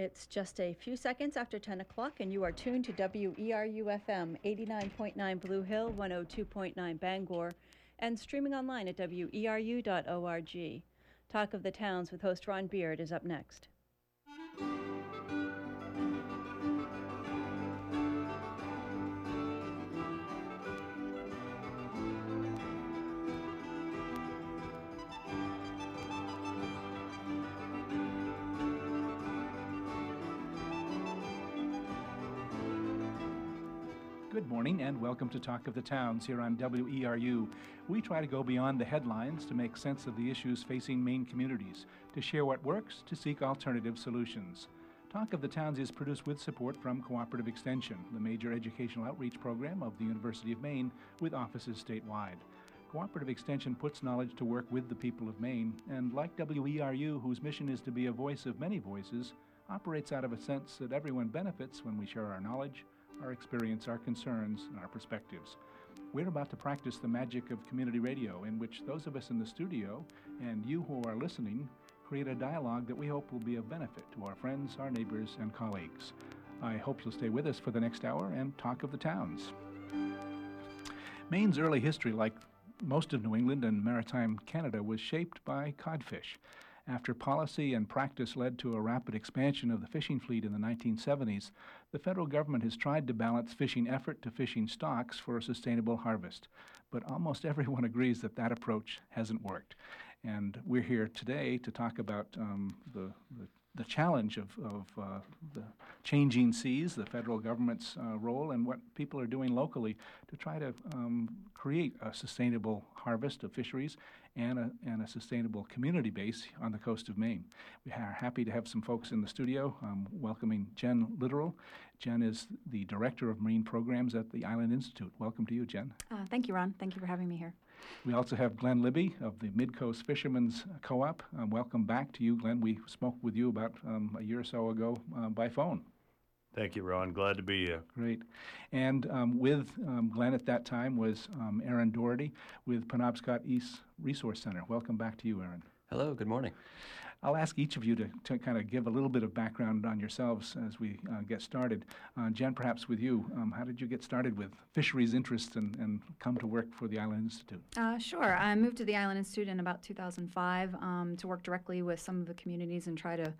It's just a few seconds after 10 o'clock, and you are tuned to WERU FM 89.9 Blue Hill, 102.9 Bangor, and streaming online at weru.org. Talk of the Towns with host Ron Beard is up next. Good morning and welcome to Talk of the Towns here on WERU. We try to go beyond the headlines to make sense of the issues facing Maine communities, to share what works, to seek alternative solutions. Talk of the Towns is produced with support from Cooperative Extension, the major educational outreach program of the University of Maine with offices statewide. Cooperative Extension puts knowledge to work with the people of Maine, and like WERU, whose mission is to be a voice of many voices, operates out of a sense that everyone benefits when we share our knowledge, our experience, our concerns, and our perspectives. We're about to practice the magic of community radio, in which those of us in the studio and you who are listening create a dialogue that we hope will be of benefit to our friends, our neighbors, and colleagues. I hope you'll stay with us for the next hour and talk of the towns. Maine's early history, like most of New England and maritime Canada, was shaped by codfish. After policy and practice led to a rapid expansion of the fishing fleet in the 1970s, the federal government has tried to balance fishing effort to fishing stocks for a sustainable harvest. But almost everyone agrees that that approach hasn't worked. And we're here today to talk about um, the, the the challenge of, of uh, the changing seas, the federal government's uh, role, and what people are doing locally to try to um, create a sustainable harvest of fisheries and a, and a sustainable community base on the coast of Maine. We are happy to have some folks in the studio um, welcoming Jen Litteral. Jen is the Director of Marine Programs at the Island Institute. Welcome to you, Jen. Uh, thank you, Ron. Thank you for having me here. We also have Glenn Libby of the Midcoast Fishermen's Co-op. Um, welcome back to you, Glenn. We spoke with you about um, a year or so ago uh, by phone. Thank you, Ron. Glad to be here. Great. And um, with um, Glenn at that time was um, Aaron Dority with Penobscot East Resource Center. Welcome back to you, Aaron. Hello, good morning. I'll ask each of you to, to kind of give a little bit of background on yourselves as we uh, get started. Uh, Jen, perhaps with you, um, how did you get started with fisheries interests and, and come to work for the Island Institute? Uh, sure. I moved to the Island Institute in about 2005 um, to work directly with some of the communities and try to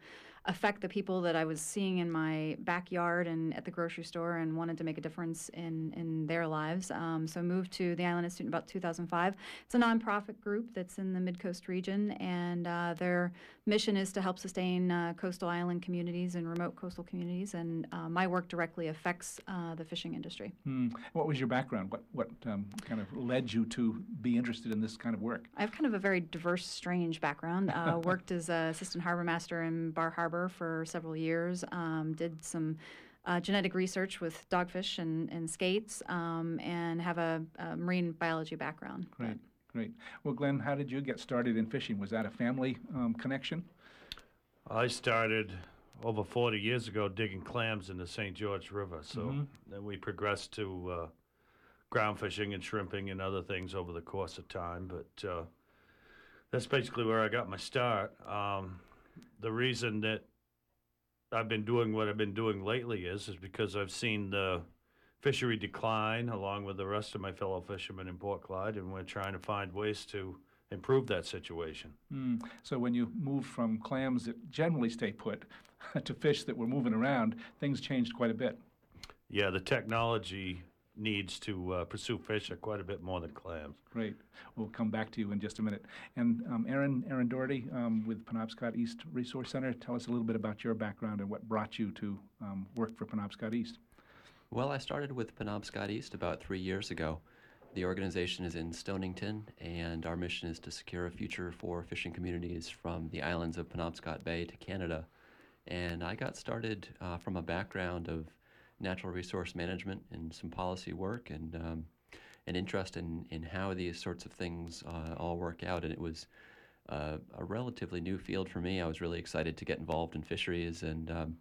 affect the people that I was seeing in my backyard and at the grocery store and wanted to make a difference in, in their lives. Um, so I moved to the Island Institute in about 2005. It's a nonprofit group that's in the Mid-Coast region, and uh, their mission is to help sustain uh, coastal island communities and remote coastal communities, and uh, my work directly affects uh, the fishing industry. Hmm. What was your background? What, what um, kind of led you to be interested in this kind of work? I have kind of a very diverse, strange background. Uh, worked as an assistant harbor master in Bar Harbor for several years. Um, did some uh, genetic research with dogfish and, and skates, um, and have a, a, marine biology background. Great, great. Well, Glenn, how did you get started in fishing? Was that a family um, connection? I started over 40 years ago digging clams in the St. George River. So mm-hmm. then we progressed to uh, ground fishing and shrimping and other things over the course of time. But uh, that's basically where I got my start. Um, the reason that I've been doing what I've been doing lately is is because I've seen the fishery decline along with the rest of my fellow fishermen in Port Clyde, and we're trying to find ways to improve that situation. Mm. So when you move from clams that generally stay put to fish that were moving around, things changed quite a bit. Yeah, the technology needs to uh, pursue fish are quite a bit more than clams. Great. We'll come back to you in just a minute. And um, Aaron, Aaron Dority um, with Penobscot East Resource Center, tell us a little bit about your background and what brought you to um, work for Penobscot East. Well, I started with Penobscot East about three years ago. The organization is in Stonington, and our mission is to secure a future for fishing communities from the islands of Penobscot Bay to Canada. And I got started uh, from a background of natural resource management and some policy work and um, an interest in, in how these sorts of things uh, all work out. And it was uh, a relatively new field for me. I was really excited to get involved in fisheries, and um,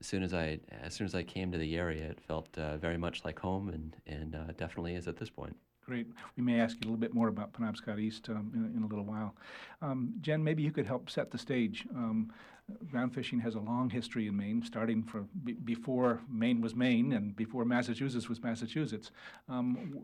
as soon as I as soon as I came to the area, it felt uh, very much like home, and and uh, definitely is at this point. Great. We may ask you a little bit more about Penobscot East um, in, in, a little while. Um, Jen, maybe you could help set the stage. Um, ground fishing has a long history in Maine, starting from be- before Maine was Maine and before Massachusetts was Massachusetts. Um,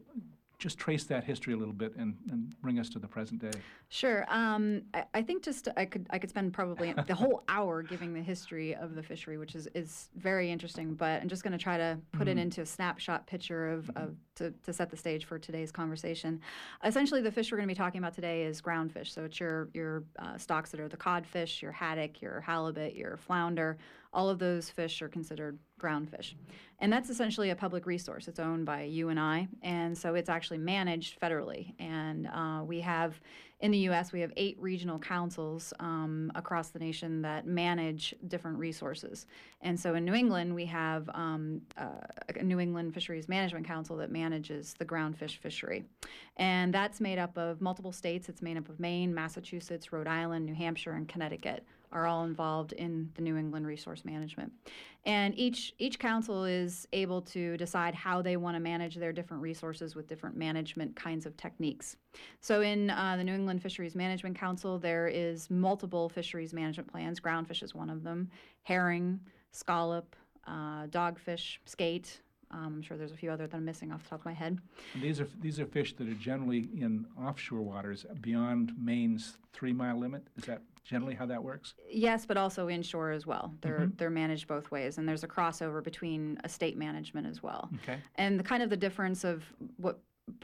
just trace that history a little bit and, and bring us to the present day. Sure. Um, I, I think just I could I could spend probably the whole hour giving the history of the fishery, which is, is very interesting. But I'm just going to try to put it into a snapshot picture of, of to, to set the stage for today's conversation. Essentially, the fish we're going to be talking about today is groundfish. So it's your your uh, stocks that are the codfish, your haddock, your halibut, your flounder. All of those fish are considered groundfish. And that's essentially a public resource. It's owned by you and I, and so it's actually managed federally. And uh, we have, in the U.S., we have eight regional councils um, across the nation that manage different resources. And so in New England, we have um, uh, a New England Fisheries Management Council that manages the groundfish fishery. And that's made up of multiple states. It's made up of Maine, Massachusetts, Rhode Island, New Hampshire, and Connecticut are all involved in the New England resource management. And each each council is able to decide how they want to manage their different resources with different management kinds of techniques. So in uh, the New England Fisheries Management Council, there is multiple fisheries management plans. Groundfish is one of them. Herring, scallop, uh, dogfish, skate. Um, I'm sure there's a few other that I'm missing off the top of my head. And these are these are fish that are generally in offshore waters beyond Maine's three mile limit. Is that generally how that works? Yes, but also inshore as well. They're mm-hmm. they're managed both ways, and there's a crossover between estate management as well. Okay. And the kind of the difference of what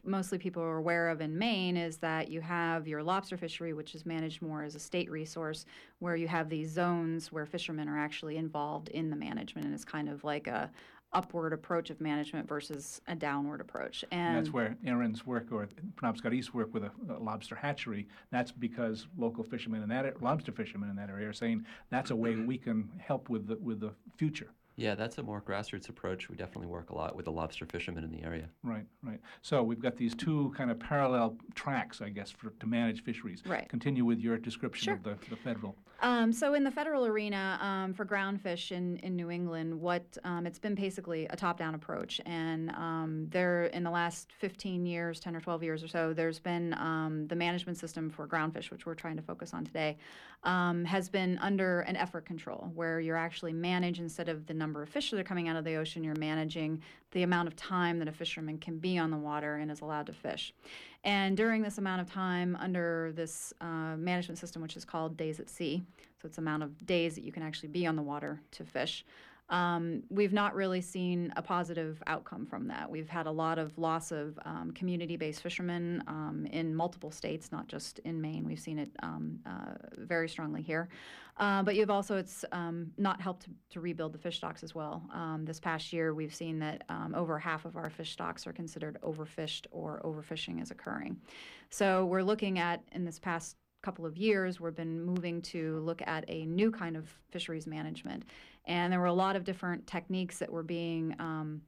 mostly people are aware of in Maine is that you have your lobster fishery, which is managed more as a state resource, where you have these zones where fishermen are actually involved in the management, and it's kind of like a upward approach of management versus a downward approach. And And that's where Aaron's work or Penobscot East work with a, a lobster hatchery. That's because local fishermen in that lobster fishermen in that area are saying that's a way we can help with the with the future. Yeah, that's a more grassroots approach. We definitely work a lot with the lobster fishermen in the area. Right, right. So we've got these two kind of parallel tracks, I guess, for to manage fisheries. Right. Continue with your description Sure. of the, the federal. Um, so in the federal arena um, for groundfish in, in New England, what um, it's been basically a top-down approach, and um, there in the last 15 years, 10 or 12 years or so, there's been um, the management system for groundfish, which we're trying to focus on today, um, has been under an effort control, where you're actually manage instead of the number of fish that are coming out of the ocean, you're managing the amount of time that a fisherman can be on the water and is allowed to fish. And during this amount of time under this uh, management system, which is called Days at Sea, so it's amount of days that you can actually be on the water to fish, um, we've not really seen a positive outcome from that. We've had a lot of loss of um, community based fishermen um, in multiple states, not just in Maine. We've seen it um, uh, very strongly here. Uh, but you've also, it's um, not helped to, rebuild the fish stocks as well. Um, this past year, we've seen that over half of our fish stocks are considered overfished or overfishing is occurring. So we're looking at, in this past couple of years, we've been moving to look at a new kind of fisheries management. And there were a lot of different techniques that were being um,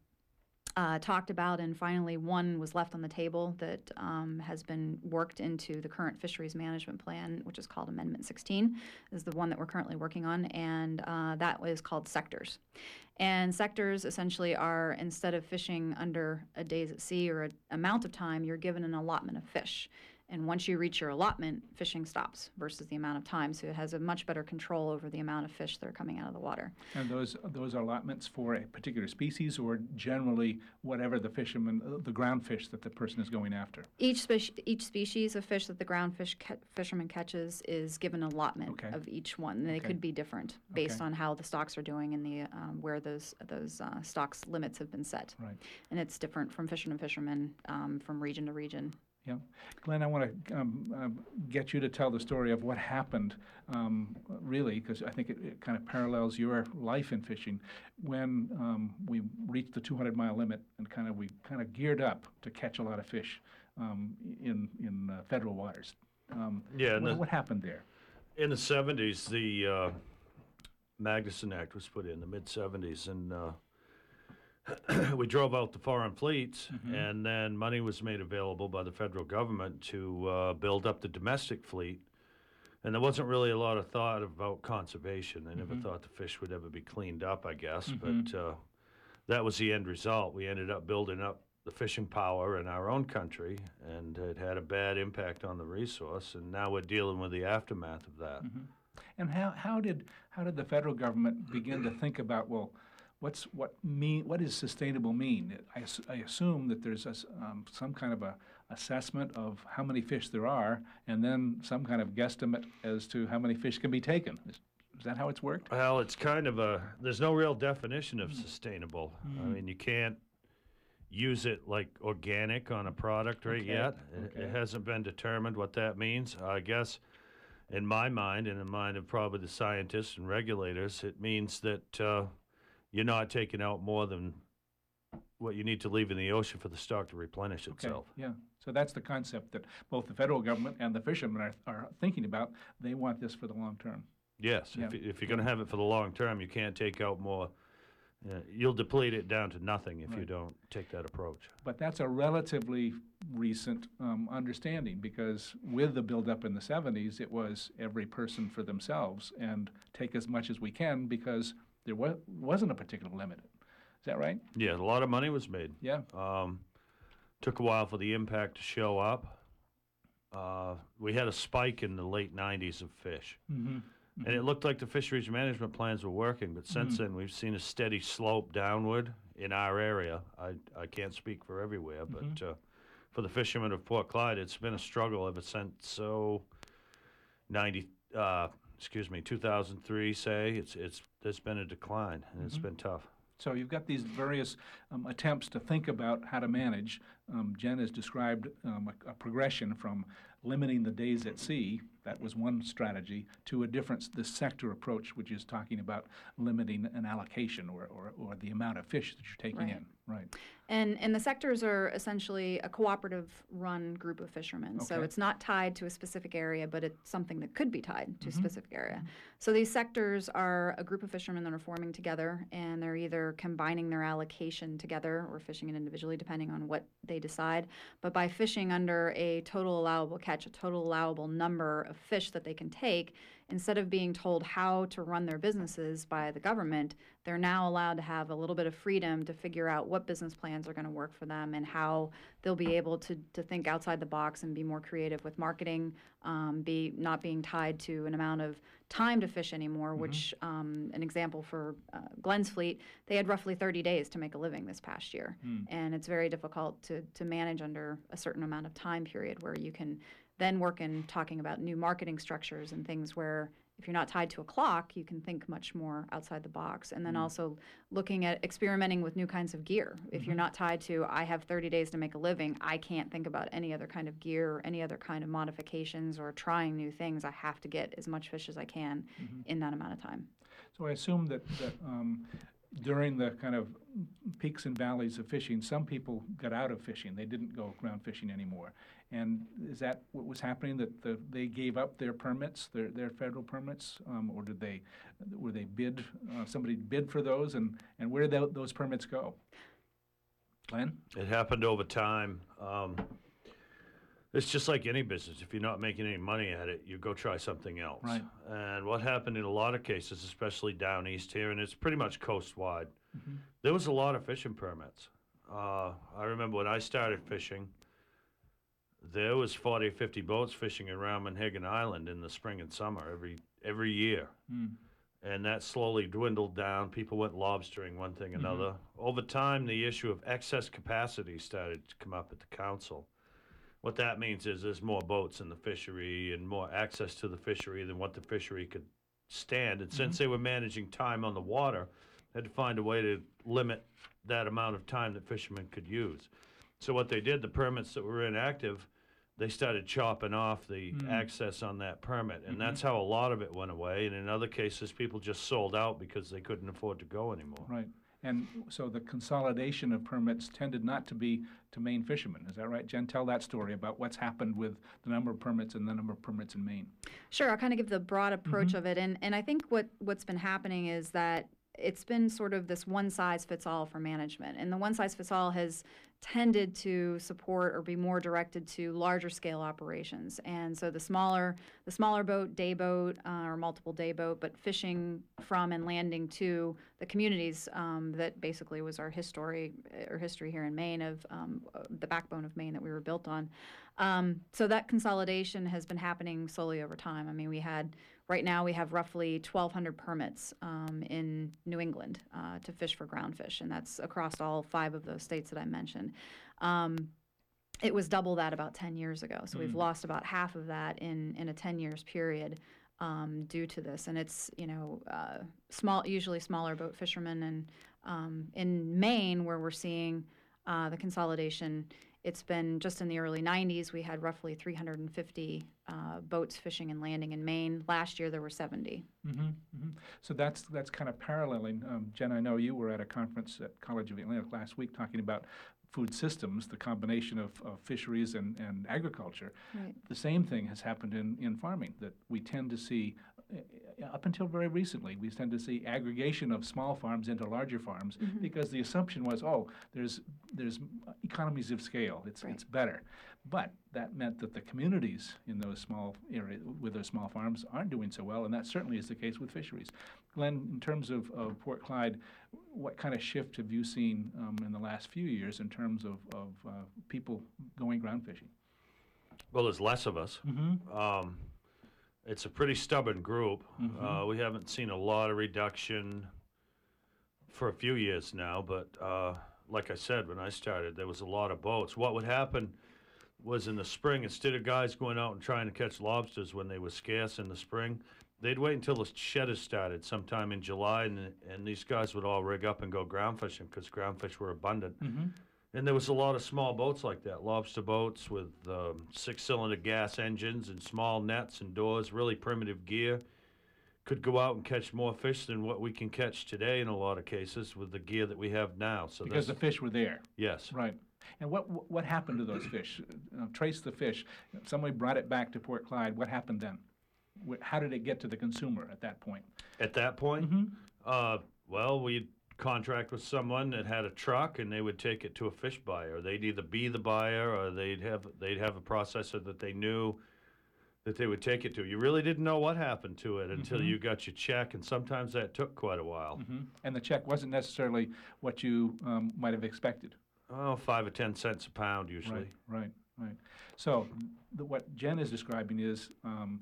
uh, talked about, and finally, one was left on the table that um, has been worked into the current fisheries management plan, which is called Amendment 16, is the one that we're currently working on, and uh, that was called sectors. And sectors essentially are instead of fishing under a days at sea or an amount of time, you're given an allotment of fish. And once you reach your allotment, fishing stops versus the amount of time. So it has a much better control over the amount of fish that are coming out of the water. And those those are allotments for a particular species or generally whatever the fisherman, the ground fish that the person is going after. Each, spec- each species of fish that the ground fish ca- fisherman catches is given an allotment Okay. of each one. And they Okay. could be different based Okay. on how the stocks are doing and the um, where those those uh, stocks limits have been set. Right. And it's different from fisherman to fisherman, um, from region to region. Yeah. Glenn, I want to um, um, get you to tell the story of what happened, um, really, because I think it, it kind of parallels your life in fishing. When um, we reached the 200 mile limit and kind of we kind of geared up to catch a lot of fish um, in in uh, federal waters. Um, Yeah, what, the- what happened there? In the 70s, the uh, Magnuson Act was put in, the mid 70s, and uh, we drove out the foreign fleets, and then money was made available by the federal government to uh, build up the domestic fleet. And there wasn't really a lot of thought about conservation. They never thought the fish would ever be cleaned up, I guess. But uh, that was the end result. We ended up building up the fishing power in our own country, and it had a bad impact on the resource. And now we're dealing with the aftermath of that. And how, how did how did the federal government begin to think about well, what's what mean what does sustainable mean? I, I assume that there's a um, some kind of a assessment of how many fish there are, and then some kind of guesstimate as to how many fish can be taken. Is, is that how it's worked? Well, it's kind of a, there's no real definition of sustainable. I mean, you can't use it like organic on a product right Okay, yet. It, it hasn't been determined what that means. I guess, in my mind, and in the mind of probably the scientists and regulators, it means that uh, you're not taking out more than what you need to leave in the ocean for the stock to replenish Okay, itself. yeah. So that's the concept that both the federal government and the fishermen are, are thinking about. They want this for the long term. Yes, Yeah. if, if you're going to have it for the long term, you can't take out more. Uh, you'll deplete it down to nothing if you don't take that approach. But that's a relatively recent um, understanding because with the buildup in the 70s, it was every person for themselves and take as much as we can because there wa- wasn't a particular limit. Is that right? Yeah, a lot of money was made. Yeah. Um, took a while for the impact to show up. Uh, we had a spike in the late 90s of fish, Mm-hmm. and it looked like the fisheries management plans were working. But since then, we've seen a steady slope downward in our area. I, I can't speak for everywhere, but uh, for the fishermen of Port Clyde, it's been a struggle ever since. So, 90, uh, excuse me, 2003, say it's it's there's been a decline, and it's been tough. So you've got these various um, attempts to think about how to manage. Um, Jen has described um, a, a progression from limiting the days at sea, that was one strategy, to a different, the sector approach, which is talking about limiting an allocation or, or, or the amount of fish that you're taking Right. in. Right. And, and the sectors are essentially a cooperative run group of fishermen. Okay. So it's not tied to a specific area, but it's something that could be tied Mm-hmm. to a specific area. So these sectors are a group of fishermen that are forming together and they're either combining their allocation together or fishing it individually, depending on what they decide. But by fishing under a total allowable catch, a total allowable number of fish that they can take, instead of being told how to run their businesses by the government, they're now allowed to have a little bit of freedom to figure out what business plans are going to work for them and how they'll be able to, to think outside the box and be more creative with marketing, um, be not being tied to an amount of time to fish anymore, which um, an example for uh, Glenn's fleet, they had roughly 30 days to make a living this past year. And it's very difficult to, to manage under a certain amount of time period where you can then work in talking about new marketing structures and things where if you're not tied to a clock, you can think much more outside the box. And then mm. also looking at experimenting with new kinds of gear. If you're mm-hmm. not tied to, I have 30 days to make a living, I can't think about any other kind of gear or any other kind of modifications or trying new things. I have to get as much fish as I can mm-hmm. in that amount of time. So I assume that, that um, during the kind of peaks and valleys of fishing, some people got out of fishing. They didn't go ground fishing anymore. And is that what was happening, that the, they gave up their permits, their, their federal permits? Um, or did they, were they bid, uh, somebody bid for those? And, and where did those permits go? Glenn? It happened over time. Um, it's just like any business. If you're not making any money at it, you go try something else. Right. And what happened in a lot of cases, especially down east here, and it's pretty much coastwide, mm-hmm. there was a lot of fishing permits. Uh, I remember when I started fishing, there was 40 or 50 boats fishing around Monhegan Island in the spring and summer every every year. Mm. And that slowly dwindled down. People went lobstering, one thing mm-hmm. another. Over time, the issue of excess capacity started to come up at the council. What that means is there's more boats in the fishery and more access to the fishery than what the fishery could stand. And since they mm-hmm. were managing time on the water, they had to find a way to limit that amount of time that fishermen could use. So what they did, the permits that were inactive, they started chopping off the mm-hmm. access on that permit, and mm-hmm. that's how a lot of it went away. And in other cases, people just sold out because they couldn't afford to go anymore. Right. And so the consolidation of permits tended not to be to Maine fishermen. Is that right? Jen, tell that story about what's happened with the number of permits and the number of permits in Maine. Sure, I'll kind of give the broad approach mm-hmm. of it, and and I think what what's been happening is that it's been sort of this one size fits all for management, and the one size fits all has tended to support or be more directed to larger scale operations, and so the smaller the smaller boat, day boat uh, or multiple day boat, but fishing from and landing to the communities um, that basically was our history or history here in Maine of um, the backbone of Maine that we were built on. Um, so that consolidation has been happening slowly over time. I mean, we had right now we have roughly 1,200 permits um, in New England uh, to fish for groundfish, and that's across all five of those states that I mentioned. Um, it was double that about 10 years ago. So we've lost about half of that in, in a 10 years period um, due to this. And it's, you know, uh, small, usually smaller boat fishermen. And um, in Maine, where we're seeing uh, the consolidation, it's been just in the early 90s, we had roughly 350 uh, boats fishing and landing in Maine. Last year, there were 70. hmm So that's, that's kind of paralleling. Um, Jen, I know you were at a conference at College of the Atlantic last week talking about food systems, the combination of, of fisheries and, and agriculture. Right. The same thing has happened in, in farming, that we tend to see, up until very recently, we tend to see aggregation of small farms into larger farms because the assumption was, oh, there's, there's economies of scale, it's, Right. it's better. But that meant that the communities in those small area, with those small farms aren't doing so well, and that certainly is the case with fisheries. Glenn, in terms of, of Port Clyde, what kind of shift have you seen um, in the last few years in terms of, of uh, people going ground fishing? Well, there's less of us. Um, it's a pretty stubborn group. Uh, we haven't seen a lot of reduction for a few years now, but uh, like I said, when I started, there was a lot of boats. What would happen was in the spring, instead of guys going out and trying to catch lobsters when they were scarce in the spring, they'd wait until the shedders started sometime in July, and, and these guys would all rig up and go ground fishing because ground fish were abundant. And there was a lot of small boats like that, lobster boats with um, six-cylinder gas engines and small nets and doors, really primitive gear. Could go out and catch more fish than what we can catch today in a lot of cases with the gear that we have now. So Because the fish were there. yes, Right. And what, what- happened to those fish? Uh, Trace the fish. Somebody brought it back to Port Clyde. What happened then? How did it get to the consumer at that point? at that point, uh, well, we'd contract with someone that had a truck, and they would take it to a fish buyer. They'd either be the buyer, or they'd have they'd have a processor that they knew that they would take it to. You really didn't know what happened to it until you got your check, and sometimes that took quite a while. Mhm. And the check wasn't necessarily what you um, might have expected. Oh, five or ten cents a pound usually. Right, right, right. So the, what Jen is describing is, um,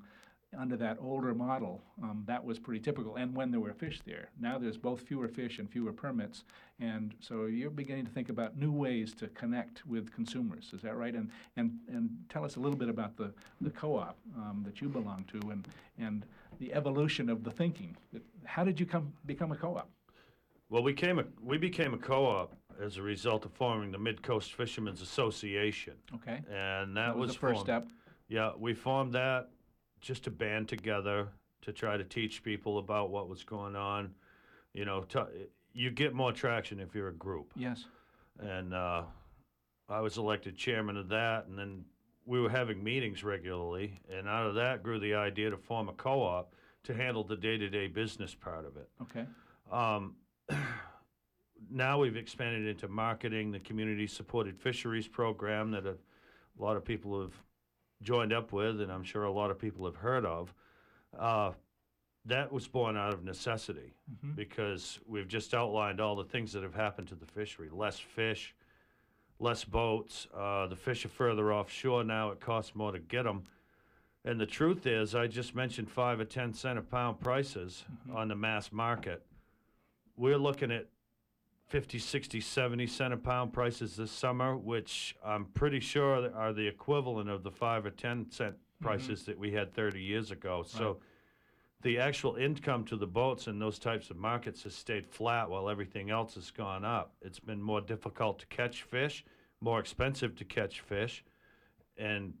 under that older model, um, that was pretty typical, and when there were fish there. Now there's both fewer fish and fewer permits, and so you're beginning to think about new ways to connect with consumers. Is that right? And and and tell us a little bit about the the co-op um, that you belong to, and and the evolution of the thinking. How did you come become a co-op? Well, we came a, we became a co-op as a result of forming the Mid Coast Fishermen's Association, Okay, and that, that was was the first formed- step. Yeah, we formed that just to band together to try to teach people about what was going on. You know, t- you get more traction if you're a group. Yes. And uh, I was elected chairman of that, and then we were having meetings regularly, and out of that grew the idea to form a co-op to handle the day-to-day business part of it. Okay. Um, now we've expanded into marketing the community-supported fisheries program that a lot of people have joined up with, and I'm sure a lot of people have heard of. Uh, that was born out of necessity because we've just outlined all the things that have happened to the fishery: less fish, less boats. Uh, the fish are further offshore now. It costs more to get them. And the truth is, I just mentioned five or ten cent a pound prices on the mass market. We're looking at 50, 60, 70 cent a pound prices this summer, which I'm pretty sure are the equivalent of the five or 10 cent mm-hmm. prices that we had 30 years ago. So the actual income to the boats in those types of markets has stayed flat while everything else has gone up. It's been more difficult to catch fish, more expensive to catch fish, and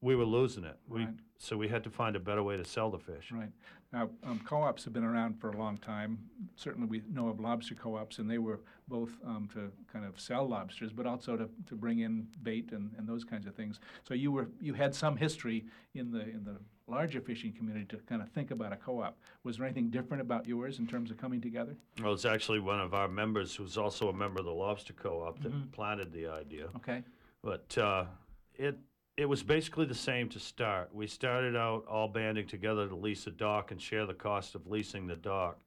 we were losing it. We, Right. so we had to find a better way to sell the fish. Right. Now, um, co-ops have been around for a long time. Certainly, we know of lobster co-ops, and they were both um, to kind of sell lobsters, but also to, to bring in bait and, and those kinds of things. So you were you had some history in the in the larger fishing community to kind of think about a co-op. Was there anything different about yours in terms of coming together? Well, it's actually one of our members who's also a member of the Lobster Co-op that planted the idea. Okay. But uh, it it was basically the same to start. We started out all banding together to lease a dock and share the cost of leasing the dock.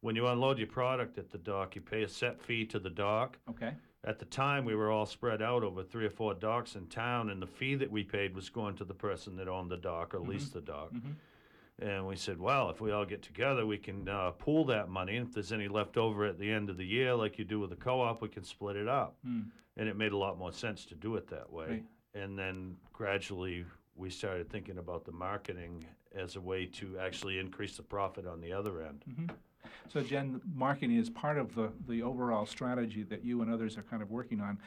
When you unload your product at the dock, you pay a set fee to the dock. Okay. At the time, we were all spread out over three or four docks in town, and the fee that we paid was going to the person that owned the dock or leased the dock. And we said, well, if we all get together, we can uh, pool that money. And if there's any left over at the end of the year, like you do with the co op, we can split it up. Hmm. And it made a lot more sense to do it that way. Right. And then gradually we started thinking about the marketing as a way to actually increase the profit on the other end. So Jen, marketing is part of the, the overall strategy that you and others are kind of working on.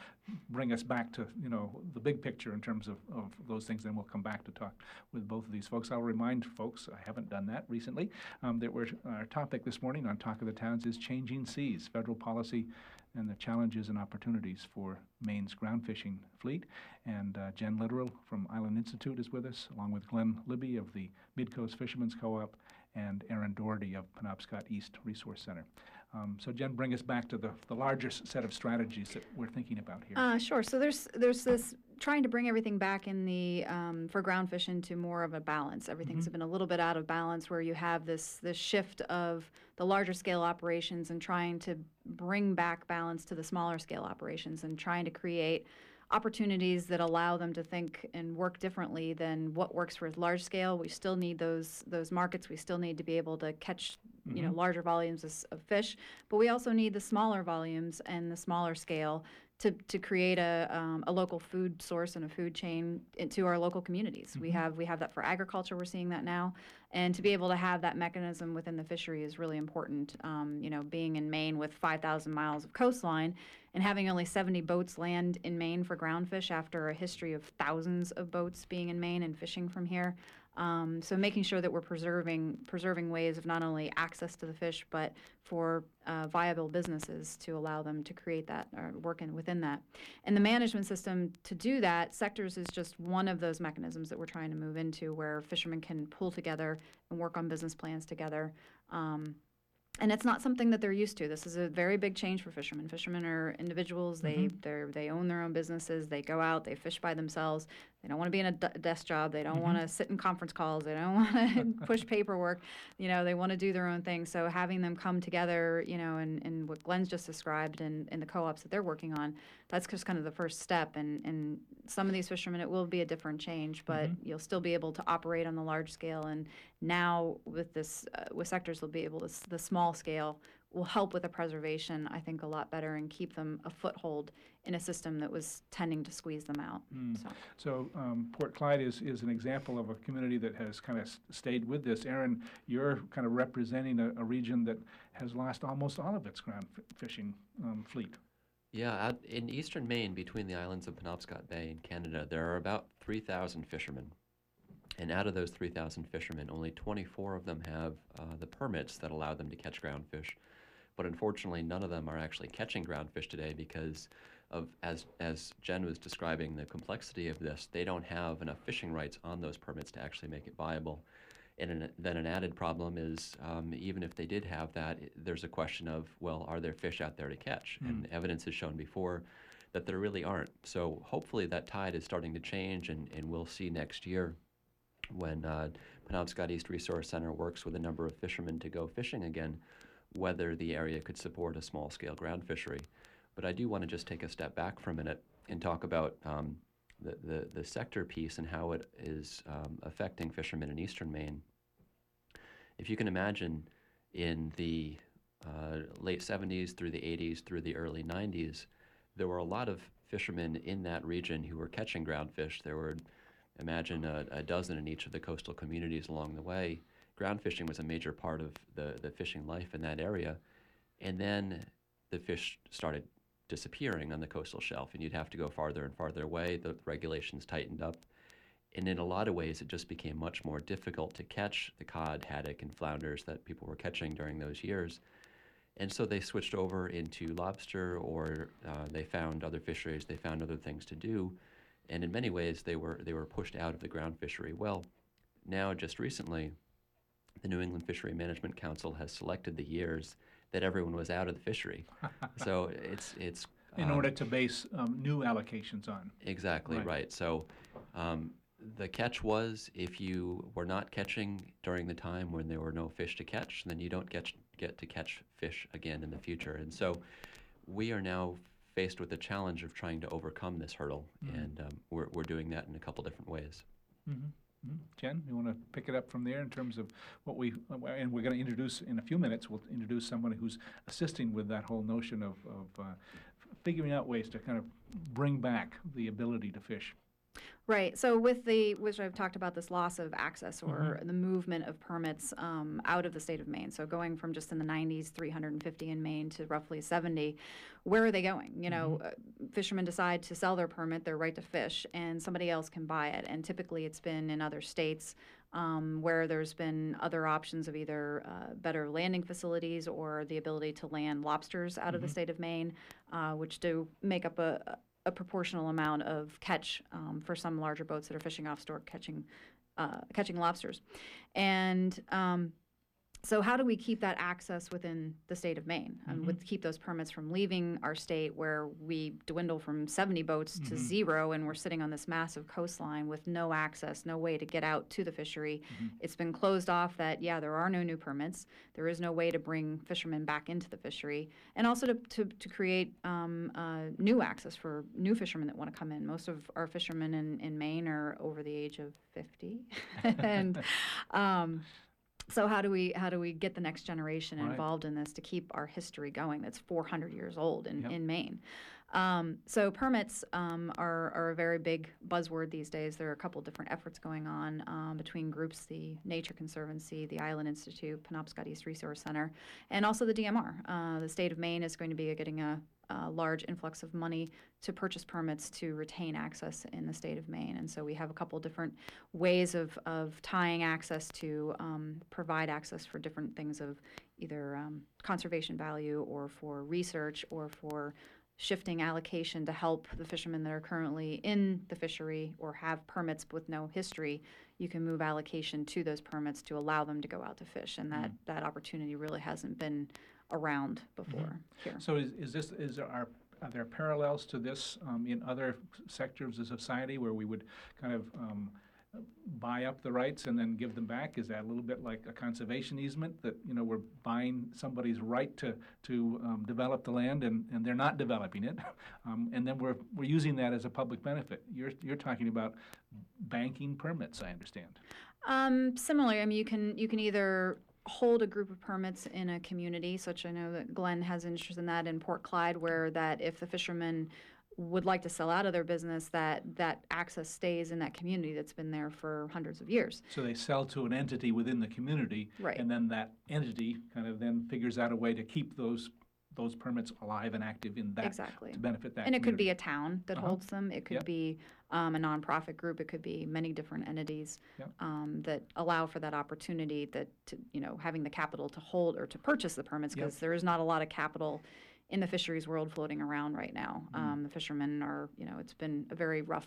Bring us back to, you know, the big picture in terms of, of those things, and we'll come back to talk with both of these folks. I'll remind folks, I haven't done that recently, um, that our topic this morning on Talk of the Towns is changing seas, federal policy and the challenges and opportunities for Maine's ground fishing fleet. And uh, Jen Litteral from Island Institute is with us, along with Glenn Libby of the Midcoast Fishermen's Co-op and Aaron Dority of Penobscot East Resource Center. Um, so Jen, bring us back to the, the larger set of strategies that we're thinking about here. Uh, sure. So there's there's this trying to bring everything back in the um, for groundfish into more of a balance. Everything's been a little bit out of balance where you have this this shift of the larger scale operations and trying to bring back balance to the smaller scale operations and trying to create opportunities that allow them to think and work differently than what works for large scale. We still need those those markets. We still need to be able to catch you know larger volumes of, of fish, but we also need the smaller volumes and the smaller scale to, to create a, um, a local food source and a food chain into our local communities. We have we have that for agriculture. We're seeing that now, and to be able to have that mechanism within the fishery is really important. Um, you know, being in Maine with 5,000 miles of coastline and having only 70 boats land in Maine for groundfish after a history of thousands of boats being in Maine and fishing from here. Um, so making sure that we're preserving preserving ways of not only access to the fish, but for uh, viable businesses to allow them to create that or work in within that. And the management system to do that, sectors is just one of those mechanisms that we're trying to move into, where fishermen can pull together and work on business plans together. Um, and it's not something that they're used to. This is a very big change for fishermen. Fishermen are individuals. They mm-hmm. they they own their own businesses. They go out. They fish by themselves. They don't want to be in a d- desk job. They don't mm-hmm. want to sit in conference calls. They don't want to push paperwork. You know, they want to do their own thing. So having them come together, you know, and, and what Glenn's just described and, and the co-ops that they're working on, that's just kind of the first step. And, and some of these fishermen, it will be a different change, but mm-hmm. you'll still be able to operate on the large scale. And now with this, uh, with sectors, they'll be able to, s- the small scale will help with the preservation, I think, a lot better and keep them a foothold in a system that was tending to squeeze them out. So. So um, Port Clyde is, is an example of a community that has kind of stayed with this. Aaron, you're kind of representing a, a region that has lost almost all of its ground f- fishing um, fleet. Yeah, out in eastern Maine, between the islands of Penobscot Bay and Canada, there are about 3,000 fishermen. And out of those 3,000 fishermen, only 24 of them have uh, the permits that allow them to catch groundfish. But unfortunately, none of them are actually catching groundfish today because of, as, as Jen was describing, the complexity of this. They don't have enough fishing rights on those permits to actually make it viable. And an, then an added problem is um, even if they did have that, there's a question of, well, are there fish out there to catch? And evidence has shown before that there really aren't. So hopefully that tide is starting to change, and, and we'll see next year when uh, Penobscot East Resource Center works with a number of fishermen to go fishing again, whether the area could support a small scale ground fishery. But I do want to just take a step back for a minute and talk about um, the, the, the sector piece and how it is um, affecting fishermen in eastern Maine. If you can imagine, in the uh, late 70s through the 80s through the early 90s, there were a lot of fishermen in that region who were catching groundfish. There were, imagine, a, a dozen in each of the coastal communities along the way. Ground fishing was a major part of the, the fishing life in that area. And then the fish started disappearing on the coastal shelf, and you'd have to go farther and farther away. The regulations tightened up. And in a lot of ways, it just became much more difficult to catch the cod, haddock, and flounders that people were catching during those years. And so they switched over into lobster, or uh, they found other fisheries. They found other things to do, and in many ways, they were they were pushed out of the ground fishery. Well, now just recently, the New England Fishery Management Council has selected the years that everyone was out of the fishery. so it's it's In um, order to base um, new allocations on. Exactly Right. right. So um, the catch was if you were not catching during the time when there were no fish to catch, then you don't get get to catch fish again in the future. And so we are now faced with the challenge of trying to overcome this hurdle, and um, we're we're doing that in a couple different ways. Mhm. Jen, you want to pick it up from there in terms of what we, and we're going to introduce, in a few minutes, we'll introduce someone who's assisting with that whole notion of, of uh, figuring out ways to kind of bring back the ability to fish. Right. So with the, which I've talked about, this loss of access or the movement of permits um, out of the state of Maine. So going from just in the 90s, 350 in Maine to roughly 70, where are they going? You know, uh, fishermen decide to sell their permit, their right to fish, and somebody else can buy it. And typically, it's been in other states. Um, where there's been other options of either uh, better landing facilities or the ability to land lobsters out of the state of Maine, uh, which do make up a, a proportional amount of catch um, for some larger boats that are fishing off store catching uh, catching lobsters, and um, so how do we keep that access within the state of Maine and with keep those permits from leaving our state where we dwindle from 70 boats to zero and we're sitting on this massive coastline with no access, no way to get out to the fishery. It's been closed off that yeah, there are no new permits. There is no way to bring fishermen back into the fishery and also to, to, to create um, uh, new access for new fishermen that want to come in. Most of our fishermen in, in Maine are over the age of 50 and um, so how do we how do we get the next generation Right. involved in this to keep our history going? That's 400 years old in, Yep. in Maine. Um, so permits um, are, are a very big buzzword these days. There are a couple different efforts going on um, between groups: the Nature Conservancy, the Island Institute, Penobscot East Resource Center, and also the DMR. Uh, the state of Maine is going to be getting a, a large influx of money to purchase permits to retain access in the state of Maine. And so we have a couple different ways of, of tying access to um, provide access for different things of either um, conservation value or for research or for shifting allocation to help the fishermen that are currently in the fishery or have permits with no history. You can move allocation to those permits to allow them to go out to fish. And that, that opportunity really hasn't been around before here. So is, is this, is there, are, are there parallels to this um, in other sectors of society where we would kind of um, buy up the rights and then give them back? Is that a little bit like a conservation easement that, you know, we're buying somebody's right to, to um, develop the land and, and they're not developing it? Um, and then we're, we're using that as a public benefit. You're, you're talking about banking permits, I understand. Um, similarly, I mean, you can you can either hold a group of permits in a community, such I know that Glenn has interest in that in Port Clyde, where that if the fishermen would like to sell out of their business, that that access stays in that community that's been there for hundreds of years. So they sell to an entity within the community. Right. And then that entity kind of then figures out a way to keep those, those permits alive and active in that. Exactly. To benefit that And it could be a town that Uh-huh. holds them. It could Yep. be um, a nonprofit group. It could be many different entities Yep. um, that allow for that opportunity. That to, you know, having the capital to hold or to purchase the permits Yep. because there is not a lot of capital in the fisheries world floating around right now. Mm-hmm. Um, the fishermen are, you know, it's been a very rough,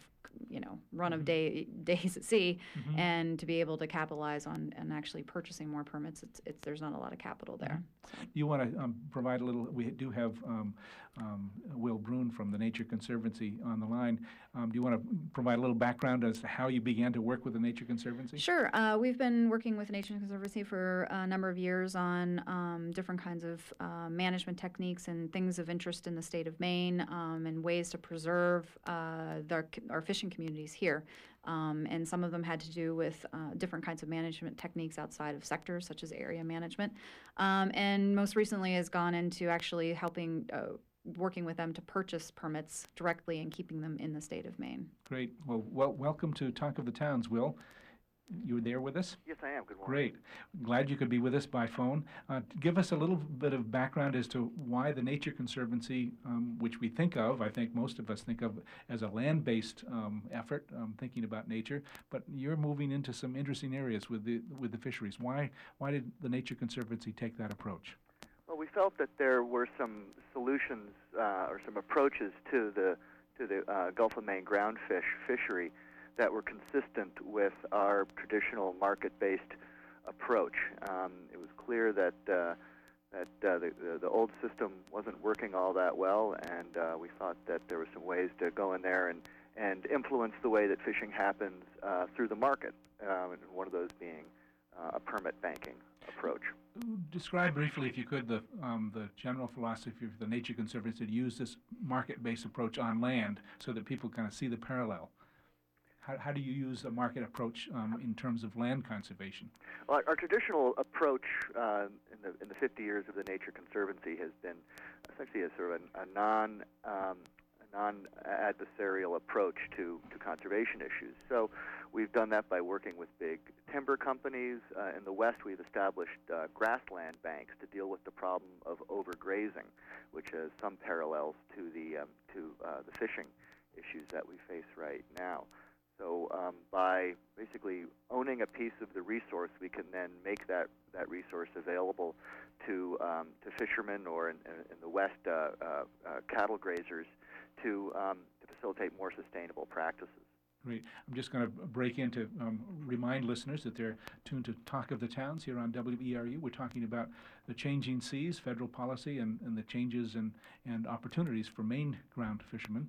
you know, run Mm-hmm. of day days at sea, and to be able to capitalize on and actually purchasing more permits, it's, it's there's not a lot of capital there. Mm-hmm. You want to um, provide a little, we do have um, um, Will Bruin from the Nature Conservancy on the line. Um, Do you want to provide a little background as to how you began to work with the Nature Conservancy? Sure. Uh, we've been working with the Nature Conservancy for a number of years on um, different kinds of uh, management techniques and things of interest in the state of Maine um, and ways to preserve uh, their, our fishing communities here. Um, and some of them had to do with uh, different kinds of management techniques outside of sectors, such as area management. Um, and most recently has gone into actually helping. Uh, Working with them to purchase permits directly and keeping them in the state of Maine. Great. Well, wel- welcome to Talk of the Towns, Will. You were there with us? Yes, I am. Good morning. Great. Glad you could be with us by phone. Uh, give us a little bit of background as to why the Nature Conservancy, um, which we think of, I think most of us think of as a land-based um, effort, um, thinking about nature, but you're moving into some interesting areas with the with the fisheries. Why why did the Nature Conservancy take that approach? Well, we felt that there were some solutions uh, or some approaches to the to the uh, Gulf of Maine groundfish fishery that were consistent with our traditional market-based approach. Um, it was clear that uh, that uh, the, the the old system wasn't working all that well, and uh, we thought that there were some ways to go in there and and influence the way that fishing happens uh, through the market, um, and one of those being uh, a permit banking approach. Describe briefly, if you could, the um, the general philosophy of the Nature Conservancy to use this market-based approach on land, so that people kind of see the parallel. How, how do you use a market approach um, in terms of land conservation? Well, our, our traditional approach uh, in the in the 50 years of the Nature Conservancy has been essentially a sort of a, a non um, non-adversarial approach to to conservation issues. So we've done that by working with big timber companies. Uh, in the West, we've established uh, grassland banks to deal with the problem of overgrazing, which has some parallels to the um, to uh, the fishing issues that we face right now. So um, by basically owning a piece of the resource, we can then make that, that resource available to um, to fishermen or in, in, the West uh, uh, uh, cattle grazers to um, to facilitate more sustainable practices. Great. I'm just going to break in to um, remind listeners that they're tuned to Talk of the Towns here on WERU. We're talking about the changing seas, federal policy, and, and the changes and, and opportunities for Maine ground fishermen.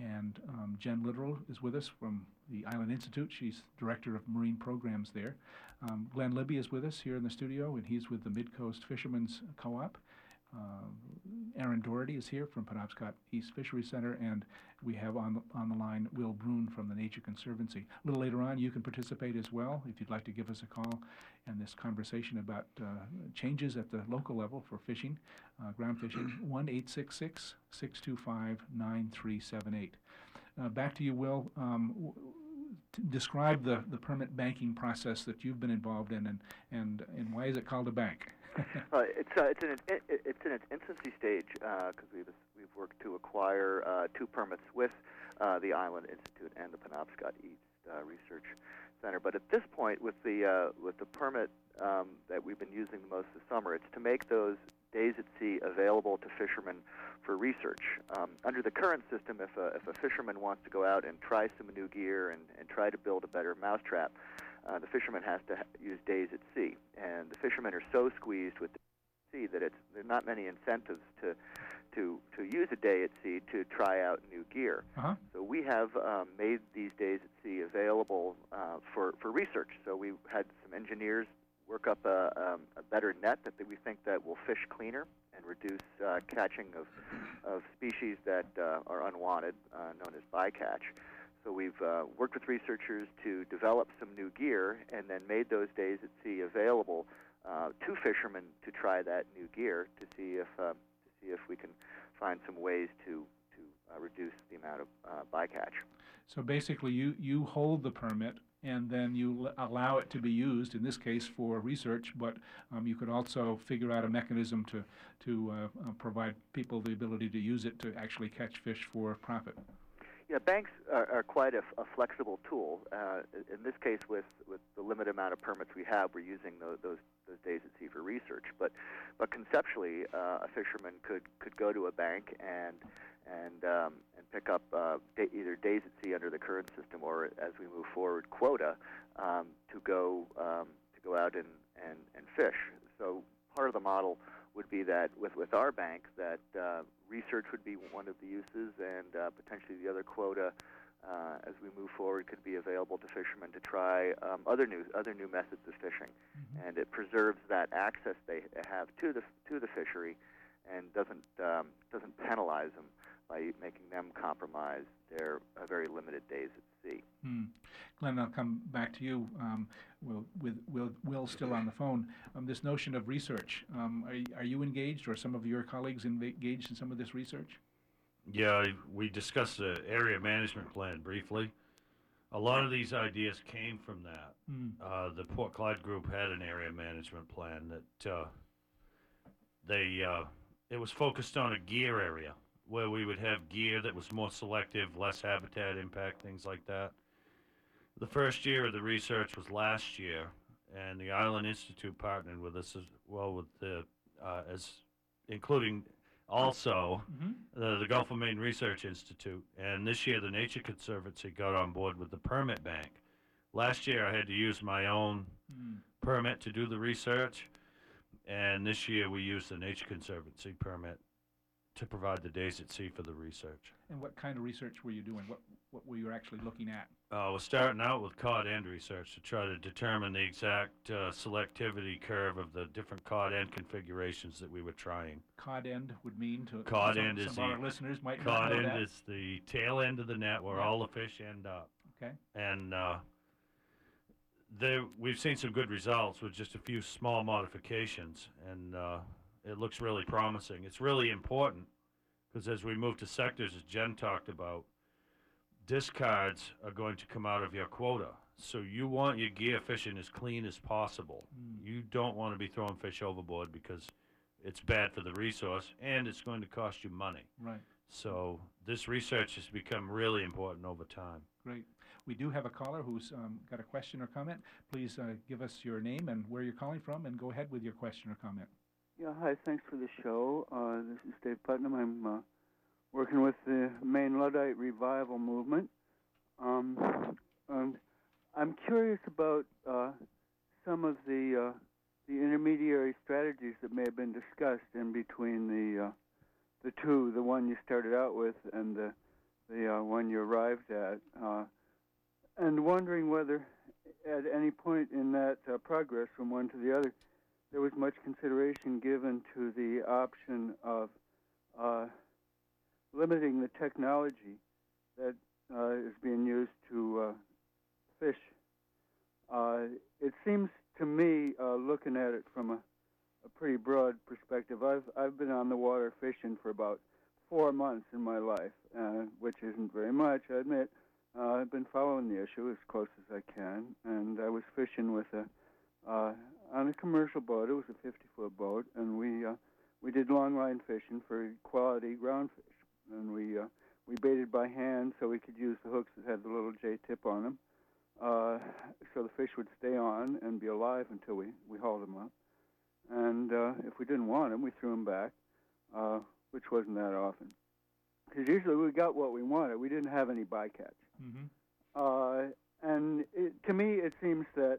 And um, Jen Litteral is with us from the Island Institute. She's director of marine programs there. Um, Glenn Libby is with us here in the studio, and he's with the Midcoast Fishermen's Co-op. Uh, Aaron Dority is here from Penobscot East Fishery Center, and we have on the, on the line Will Brune from the Nature Conservancy. A little later on, you can participate as well if you'd like to give us a call and this conversation about uh, changes at the local level for fishing, uh, ground fishing. One eight six six six two five nine three seven eight. Uh, back to you, Will. Um, describe the, the permit banking process that you've been involved in, and, and, and why is it called a bank? Uh, it's uh, it's in its it, it's in its infancy stage because we've we've worked to acquire uh, two permits with uh, the Island Institute and the Penobscot East uh, Research Center. But at this point, with the uh, with the permit um, that we've been using the most this summer, it's to make those days at sea available to fishermen for research. Um, under the current system, if a, if a fisherman wants to go out and try some new gear and, and try to build a better mousetrap, uh, the fisherman has to use days at sea, and the fishermen are so squeezed with the sea that it's there are not many incentives to to to use a day at sea to try out new gear. Uh-huh. So we have um, made these days at sea available uh, for for research. So we had some engineers work up a, um, a better net that, that we think that will fish cleaner and reduce uh, catching of of species that uh, are unwanted, uh, known as bycatch. So we've uh, worked with researchers to develop some new gear and then made those days at sea available uh, to fishermen to try that new gear to see if uh, to see if we can find some ways to to uh, reduce the amount of uh, bycatch. So basically, you, you hold the permit and then you l- allow it to be used, in this case for research, but um, you could also figure out a mechanism to, to uh, provide people the ability to use it to actually catch fish for profit. Yeah, banks are, are quite a flexible tool. Uh, in this case, with, with the limited amount of permits we have, we're using those, those, those days at sea for research. But, but conceptually, uh, a fisherman could, could go to a bank and, and, um, and pick up uh, da- either days at sea under the current system or, as we move forward, quota um, to go um, to go out and, and, and fish. So part of the model would be that with, with our bank that uh, research would be one of the uses and uh, potentially the other quota uh, as we move forward could be available to fishermen to try um, other new other new methods of fishing. And it preserves that access they have to the to the fishery and doesn't um, doesn't penalize them by making them compromise their uh, very limited days at sea. Hmm. Glenn, I'll come back to you. Um, Will, with Will, Will still on the phone. Um, this notion of research, um, are, are you engaged or some of your colleagues engaged in some of this research? Yeah, we discussed the area management plan briefly. A lot of these ideas came from that. Hmm. Uh, the Port Clyde group had an area management plan that uh, they uh, it was focused on a gear area where we would have gear that was more selective, less habitat impact, things like that. The first year of the research was last year, and the Island Institute partnered with us as well with the uh, as including also Mhm. the, the Gulf of Maine Research Institute, and this year the Nature Conservancy got on board with the permit bank. Last year I had to use my own Hmm. permit to do the research, and this year we used the Nature Conservancy permit to provide the days at sea for the research. And what kind of research were you doing? What, what were you actually looking at? Uh, we're starting out with cod end research to try to determine the exact uh, selectivity curve of the different cod end configurations that we were trying. Cod end would mean to Cod some, end some is of our the- listeners might Cod end that. is the tail end of the net where Yeah. all the fish end up. Okay. and uh, there we've seen some good results with just a few small modifications, and uh, it looks really promising. It's really important because as we move to sectors, as Jen talked about, discards are going to come out of your quota. So you want your gear fishing as clean as possible. You don't want to be throwing fish overboard because it's bad for the resource and it's going to cost you money. Right. So this research has become really important over time. Great. We do have a caller who's um, got a question or comment. Please uh, give us your name and where you're calling from, and go ahead with your question or comment. Yeah, hi. Thanks for the show. Uh, this is Dave Putnam. I'm uh, working with the Maine Luddite Revival Movement. Um, um, I'm curious about uh, some of the uh, the intermediary strategies that may have been discussed in between the uh, the two, the one you started out with and the the uh, one you arrived at, and wondering whether at any point in that progress from one to the other there was much consideration given to the option of uh, limiting the technology that uh, is being used to uh, fish. Uh, it seems to me, uh, looking at it from a, a pretty broad perspective, I've I've been on the water fishing for about four months in my life, uh, which isn't very much, I admit. I've been following the issue as close as I can, and I was fishing with a uh, on a commercial boat. It was a 50 foot boat, and we uh, we did long line fishing for quality ground fish, and we uh, we baited by hand so we could use the hooks that had the little J tip on them, uh, so the fish would stay on and be alive until we we hauled them up. And uh, if we didn't want them, we threw them back, uh, which wasn't that often, because usually we got what we wanted. We didn't have any bycatch. Mm-hmm. Uh, and it, to me, it seems that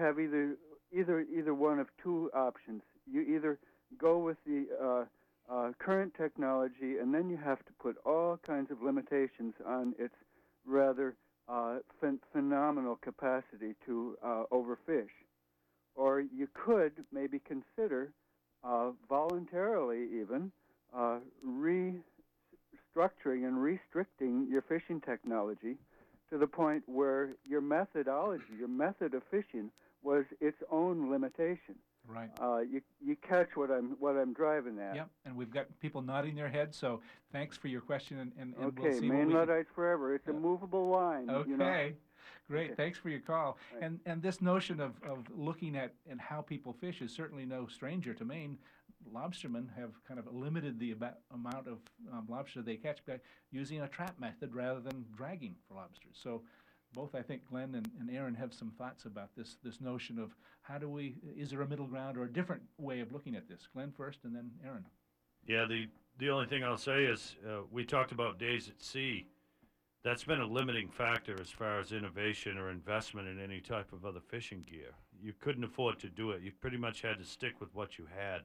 have either either either one of two options. You either go with the uh, uh, current technology, and then you have to put all kinds of limitations on its rather uh, phen- phenomenal capacity to uh, overfish, or you could maybe consider uh, voluntarily even uh, restructuring and restricting your fishing technology to the point where your methodology, your method of fishing, was its own limitation. Right. Uh, you you catch what I'm what I'm driving at. Yep. And we've got people nodding their heads. So thanks for your question, and, and, and Okay, we'll see Maine what we can, Luddites forever. It's Yeah. a movable line. Okay. You know? Great. Okay. Thanks for your call. Right. And and this notion of, of looking at and how people fish is certainly no stranger to Maine. Lobstermen have kind of limited the amount of um, lobster they catch by using a trap method rather than dragging for lobsters. So both I think Glenn and, and Aaron have some thoughts about this this notion of how do we is there a middle ground or a different way of looking at this? Glenn first and then Aaron. Yeah, the the only thing I'll say is uh, we talked about days at sea. That's been a limiting factor as far as innovation or investment in any type of other fishing gear. You couldn't afford to do it. You pretty much had to stick with what you had.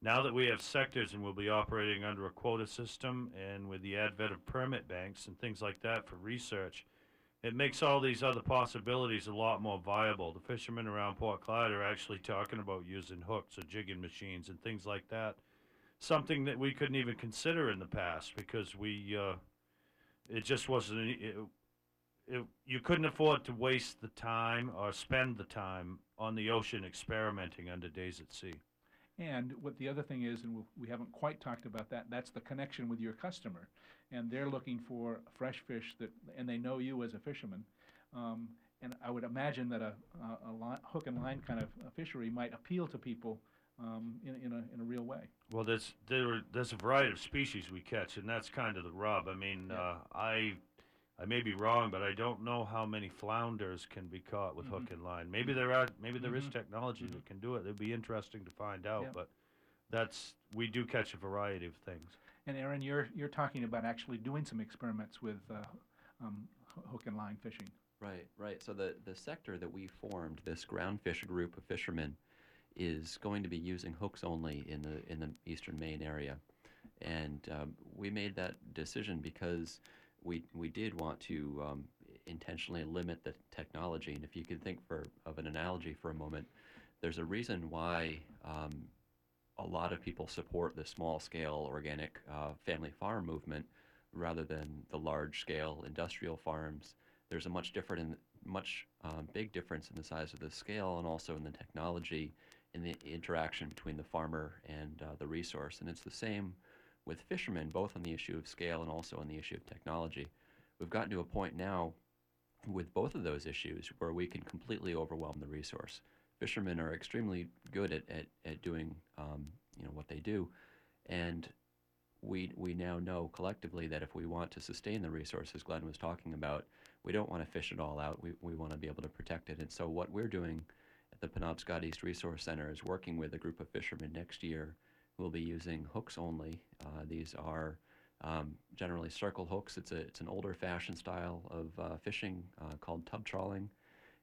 Now that we have sectors and we'll be operating under a quota system and with the advent of permit banks and things like that for research, it makes all these other possibilities a lot more viable. The fishermen around Port Clyde are actually talking about using hooks or jigging machines and things like that something that we couldn't even consider in the past because we uh, it just wasn't it, it, you couldn't afford to waste the time or spend the time on the ocean experimenting under days at sea And what the other thing is, and we- haven't quite talked about that, that's the connection with your customer. And they're looking for fresh fish that, and they know you as a fisherman. Um, and I would imagine that a, a, a li- hook and line kind of fishery might appeal to people um, in, in, a, in a real way. well there's there, there's a variety of species we catch and that's kind of the rub i mean Yeah. uh, i I may be wrong, but I don't know how many flounders can be caught with hook and line. Maybe there are, maybe there is Mhm. technology that can do it. It'd be interesting to find out. Yeah. But that's we do catch a variety of things. And Aaron, you're, you're talking about actually doing some experiments with uh, um, hook and line fishing. Right, right. So the, the sector that we formed, this groundfish group of fishermen, is going to be using hooks only in the in the eastern Maine area, and um, we made that decision because we we did want to um, intentionally limit the technology. And if you can think for of an analogy for a moment, there's a reason why um, a lot of people support the small scale organic uh, family farm movement rather than the large scale industrial farms. There's a much different and much um, big difference in the size of the scale and also in the technology in the interaction between the farmer and uh, the resource. And it's the same with fishermen, both on the issue of scale and also on the issue of technology. We've gotten to a point now with both of those issues where we can completely overwhelm the resource. Fishermen are extremely good at, at, at doing um, you know what they do, and we we now know collectively that if we want to sustain the resources Glenn was talking about, we don't want to fish it all out. We, we want to be able to protect it. And so what we're doing at the Penobscot East Resource Center is working with a group of fishermen next year will be using hooks only. Uh, these are um, generally circle hooks. It's a it's an older fashioned style of uh, fishing uh, called tub trawling,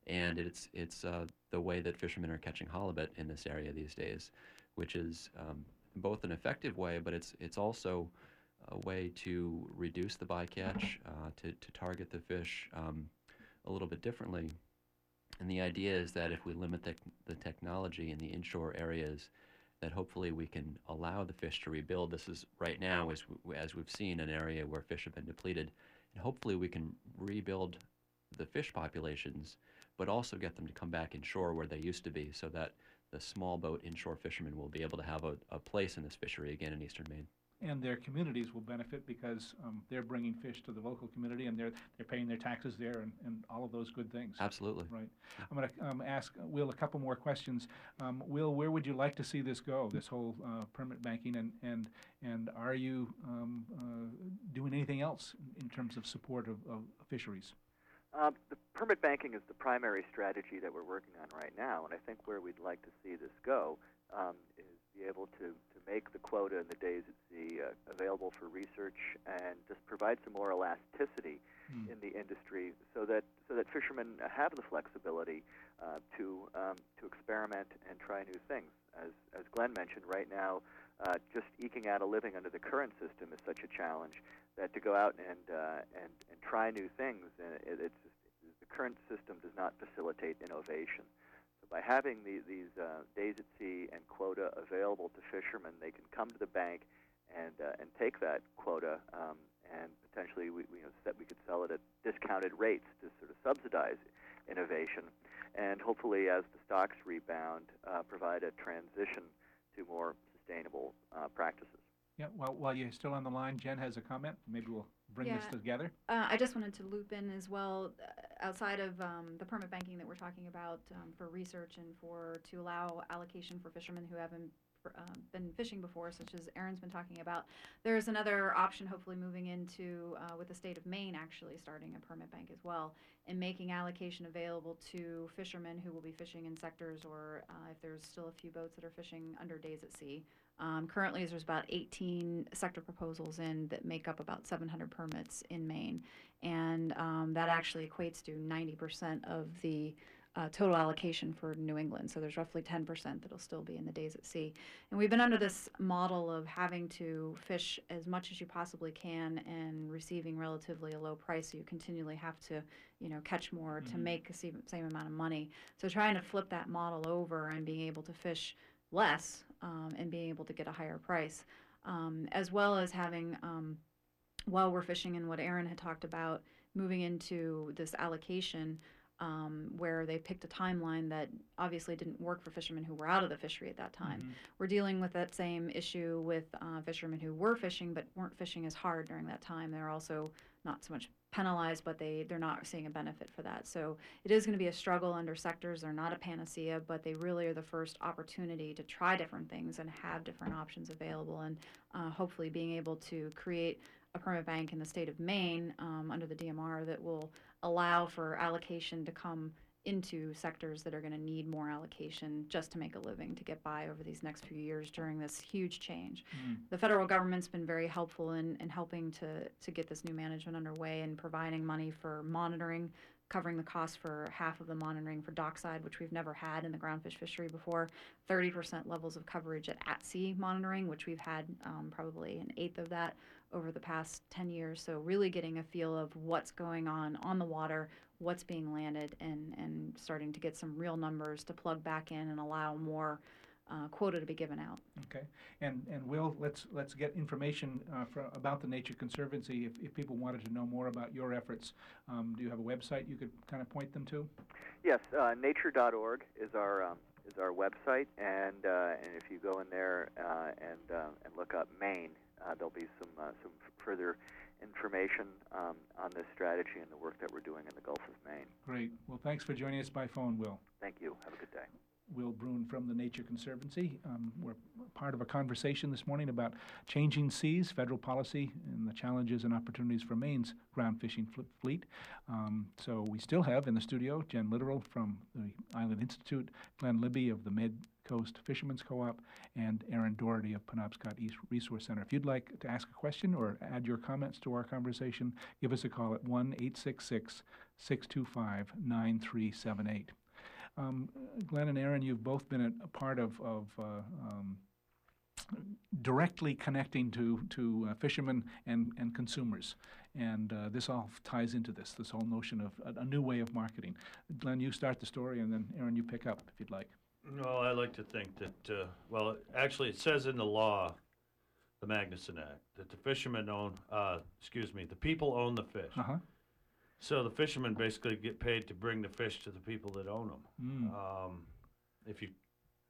and it's it's uh, the way that fishermen are catching halibut in this area these days, which is um, both an effective way, but it's it's also a way to reduce the bycatch, uh, to to target the fish um, a little bit differently. And the idea is that if we limit the, the technology in the inshore areas, that hopefully we can allow the fish to rebuild. This is right now, as, w- as we've seen, an area where fish have been depleted. And hopefully we can rebuild the fish populations, but also get them to come back inshore where they used to be so that the small boat inshore fishermen will be able to have a, a place in this fishery again in eastern Maine. And their communities will benefit because um, they're bringing fish to the local community and they're, they're paying their taxes there and, and all of those good things. Absolutely. Right. I'm going to um, ask Will a couple more questions. Um, Will, where would you like to see this go, this whole uh, permit banking, and, and, and are you um, uh, doing anything else in terms of support of, of fisheries? Uh, the permit banking is the primary strategy that we're working on right now, and I think where we'd like to see this go um, is be able to, to make the quota in the days at sea uh, available for research and just provide some more elasticity Hmm. in the industry so that so that fishermen have the flexibility uh, to um, to experiment and try new things. As as Glenn mentioned, right now, uh, just eking out a living under the current system is such a challenge that to go out and uh, and and try new things, uh, it, it's the current system does not facilitate innovation. By having the, these uh, days at sea and quota available to fishermen, they can come to the bank and uh, and take that quota, um, and potentially we, we, you know, that we could sell it at discounted rates to sort of subsidize innovation, and hopefully as the stocks rebound, uh, provide a transition to more sustainable uh, practices. Yeah, well, while you're still on the line, Jen has a comment. Maybe we'll bring this together. Uh, I just wanted to loop in as well, uh, outside of um, the permit banking that we're talking about um, for research and for to allow allocation for fishermen who haven't uh, been fishing before, such as Aaron's been talking about. There's another option, hopefully moving into uh, with the state of Maine actually starting a permit bank as well, and making allocation available to fishermen who will be fishing in sectors, or uh, if there's still a few boats that are fishing under days at sea. Um, currently, there's about 18 sector proposals in that make up about 700 permits in Maine, and um, that actually equates to 90% of the uh, total allocation for New England. So there's roughly 10% that'll still be in the days at sea. And we've been under this model of having to fish as much as you possibly can and receiving relatively a low price. So you continually have to, you know, catch more to Mhm. make the same, same amount of money. So trying to flip that model over and being able to fish less um, and being able to get a higher price, um, as well as having, um, while we're fishing and what Aaron had talked about, moving into this allocation um, where they picked a timeline that obviously didn't work for fishermen who were out of the fishery at that time. Mhm. We're dealing with that same issue with uh, fishermen who were fishing but weren't fishing as hard during that time. They're also not so much penalized, but they they're not seeing a benefit for that. So it is going to be a struggle under sectors. They're not a panacea, but they really are the first opportunity to try different things and have different options available, and uh, hopefully being able to create a permit bank in the state of Maine um, under the DMR that will allow for allocation to come into sectors that are going to need more allocation just to make a living to get by over these next few years during this huge change. Mm. The federal government's been very helpful in, in helping to, to get this new management underway and providing money for monitoring, covering the cost for half of the monitoring for dockside, which we've never had in the groundfish fishery before. 30% levels of coverage at at sea monitoring, which we've had um, probably an eighth of that over the past 10 years. So, really getting a feel of what's going on on the water, what's being landed, and, and starting to get some real numbers to plug back in and allow more uh, quota to be given out. Okay, and, and Will, let's, let's get information uh, fro- about the Nature Conservancy. If, if people wanted to know more about your efforts, um, do you have a website you could kind of point them to? Yes, uh, nature.org is our um, is our website, and uh, and if you go in there uh, and uh, and look up Maine, uh, there'll be some uh, some further information um, on this strategy and the work that we're doing in the Gulf of Maine. Great. Well, thanks for joining us by phone, Will. Thank you. Have a good day. Will Bruin from the Nature Conservancy. Um, we're part of a conversation this morning about changing seas, federal policy, and the challenges and opportunities for Maine's ground fishing fl- fleet. Um, so we still have in the studio Jen Litteral from the Island Institute, Glenn Libby of the Mid Coast Fishermen's Co-op, and Aaron Dority of Penobscot East Resource Center. If you'd like to ask a question or add your comments to our conversation, give us a call at 1 866 625 9378. Um, Glenn and Aaron, you've both been a, a part of, of uh, um, directly connecting to, to uh, fishermen and, and consumers. And uh, this all ties into this, this whole notion of a, a new way of marketing. Glenn, you start the story, and then Aaron, you pick up if you'd like. No, I like to think that, uh, well, actually, it says in the law, the Magnuson Act, that the fishermen own, uh, excuse me, the people own the fish. Uh huh. So the fishermen basically get paid to bring the fish to the people that own them. Mm. Um, if you,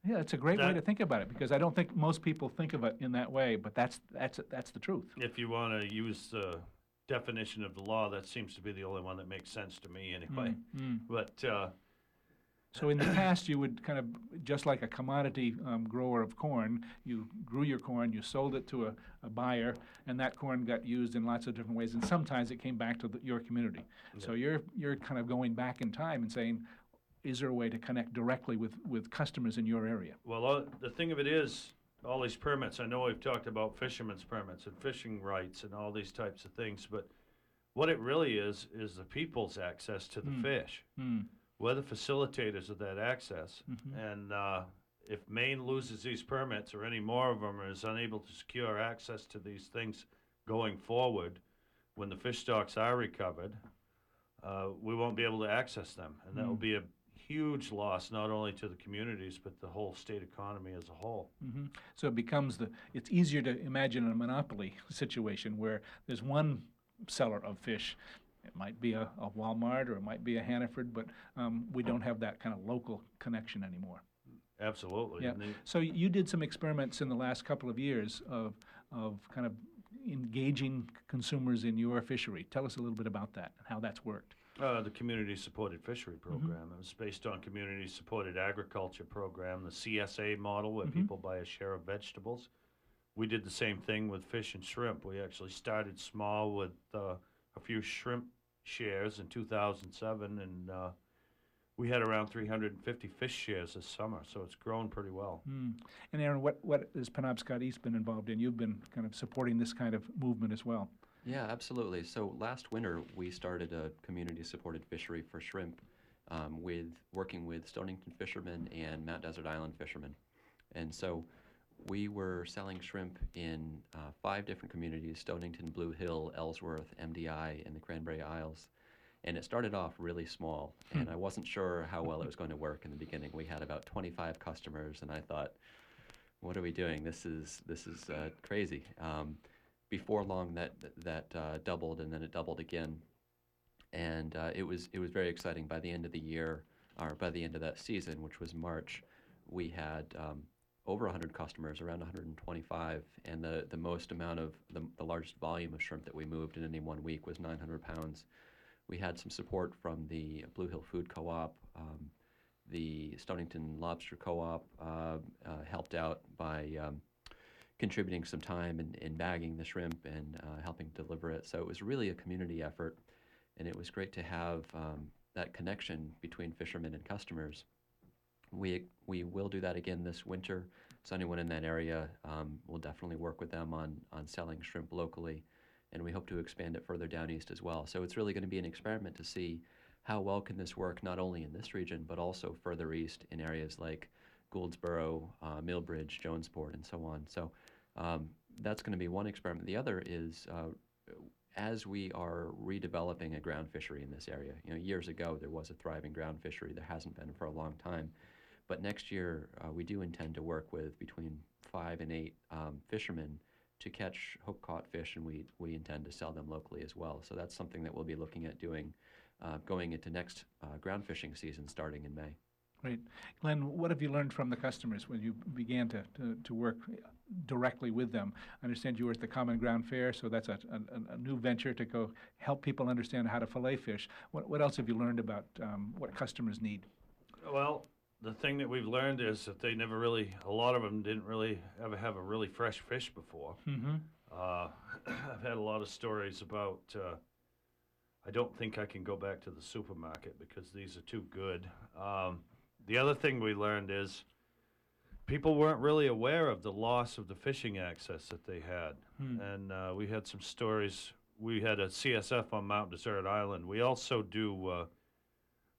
Yeah, it's a great way to think about it because I don't think most people think of it in that way, but that's, that's, that's the truth. if you want to use the definition of the law, that seems to be the only one that makes sense to me anyway. Mm, mm. But uh, So in the past, you would kind of, just like a commodity um, grower of corn, you grew your corn, you sold it to a, a buyer, and that corn got used in lots of different ways, and sometimes it came back to the, your community. So you're, you're kind of going back in time and saying, is there a way to connect directly with, with customers in your area? Well, all, the thing of it is, all these permits, I know we've talked about fishermen's permits and fishing rights and all these types of things, but what it really is, is the people's access to the Hmm. fish. Hmm. We're the facilitators of that access. Mhm. And uh, if Maine loses these permits or any more of them or is unable to secure access to these things going forward, when the fish stocks are recovered, uh, we won't be able to access them. And that will Mm. be a huge loss, not only to the communities, but the whole state economy as a whole. hmm So it becomes the, it's easier to imagine a monopoly situation where there's one seller of fish. It might be a, a Walmart or it might be a Hannaford, but um, we don't have that kind of local connection anymore. Absolutely. Yeah. And they- So you did some experiments in the last couple of years of, of kind of engaging consumers in your fishery. Tell us a little bit about that and how that's worked. Uh, the community supported fishery program. It was based on community supported agriculture program, the CSA model, where Mhm. people buy a share of vegetables. We did the same thing with fish and shrimp. We actually started small with uh, a few shrimp shares in 2007, and uh, we had around 350 fish shares this summer. So it's grown pretty well. Hmm. And Aaron, what, what has Penobscot East been involved in? You've been kind of supporting this kind of movement as well. Yeah, absolutely. So last winter, we started a community-supported fishery for shrimp um, with working with Stonington fishermen and Mount Desert Island fishermen. And so we were selling shrimp in uh, five different communities, Stonington, Blue Hill, Ellsworth, MDI, and the Cranberry Isles. And it started off really small, and I wasn't sure how well it was going to work in the beginning. We had about 25 customers, and I thought, what are we doing? This is, this is uh, crazy. Um, before long that that uh, doubled and then it doubled again and uh, it was it was very exciting by the end of the year or by the end of that season which was March we had um, over 100 customers around 125 and the the most amount of the, the largest volume of shrimp that we moved in any one week was 900 pounds we had some support from the Blue Hill Food Co-op um, the Stonington Lobster Co-op uh, uh, helped out by um, contributing some time in, in bagging the shrimp and uh, helping deliver it. So it was really a community effort, and it was great to have um, that connection between fishermen and customers. We we will do that again this winter. So anyone in that area, um, we'll definitely work with them on on selling shrimp locally, and we hope to expand it further down east as well. So it's really going to be an experiment to see how well can this work not only in this region but also further east in areas like Gouldsboro, uh, Milbridge, Jonesport, and so on. So um, that's going to be one experiment. The other is uh, as we are redeveloping a ground fishery in this area. You know, years ago there was a thriving ground fishery. There hasn't been for a long time, But next year, uh, we do intend to work with between five and eight um, fishermen to catch hook caught fish, and we, we intend to sell them locally as well. So that's something that we'll be looking at doing uh, going into next uh, ground fishing season starting in May. Great. Glenn, what have you learned from the customers when you began to, to, to work directly with them? I understand you were at the Common Ground Fair, so that's a, a, a new venture to go help people understand how to fillet fish. What, what else have you learned about um, what customers need? Well, the thing that we've learned is that they never really, a lot of them didn't really ever have a really fresh fish before. Mm-hmm. Uh, I've had a lot of stories about. Uh, I don't think I can go back to the supermarket because these are too good. Um, the other thing we learned is people weren't really aware of the loss of the fishing access that they had, Hmm. and uh, we had some stories. We had a CSF on Mount Desert Island. We also do uh,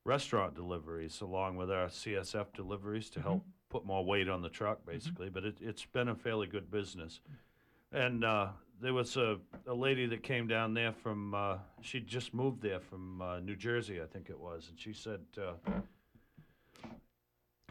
restaurant deliveries along with our CSF deliveries to help put more weight on the truck, basically. But it, it's been a fairly good business. And uh, there was a, a lady that came down there from, uh, she just moved there from uh, New Jersey, I think it was. And she said, uh,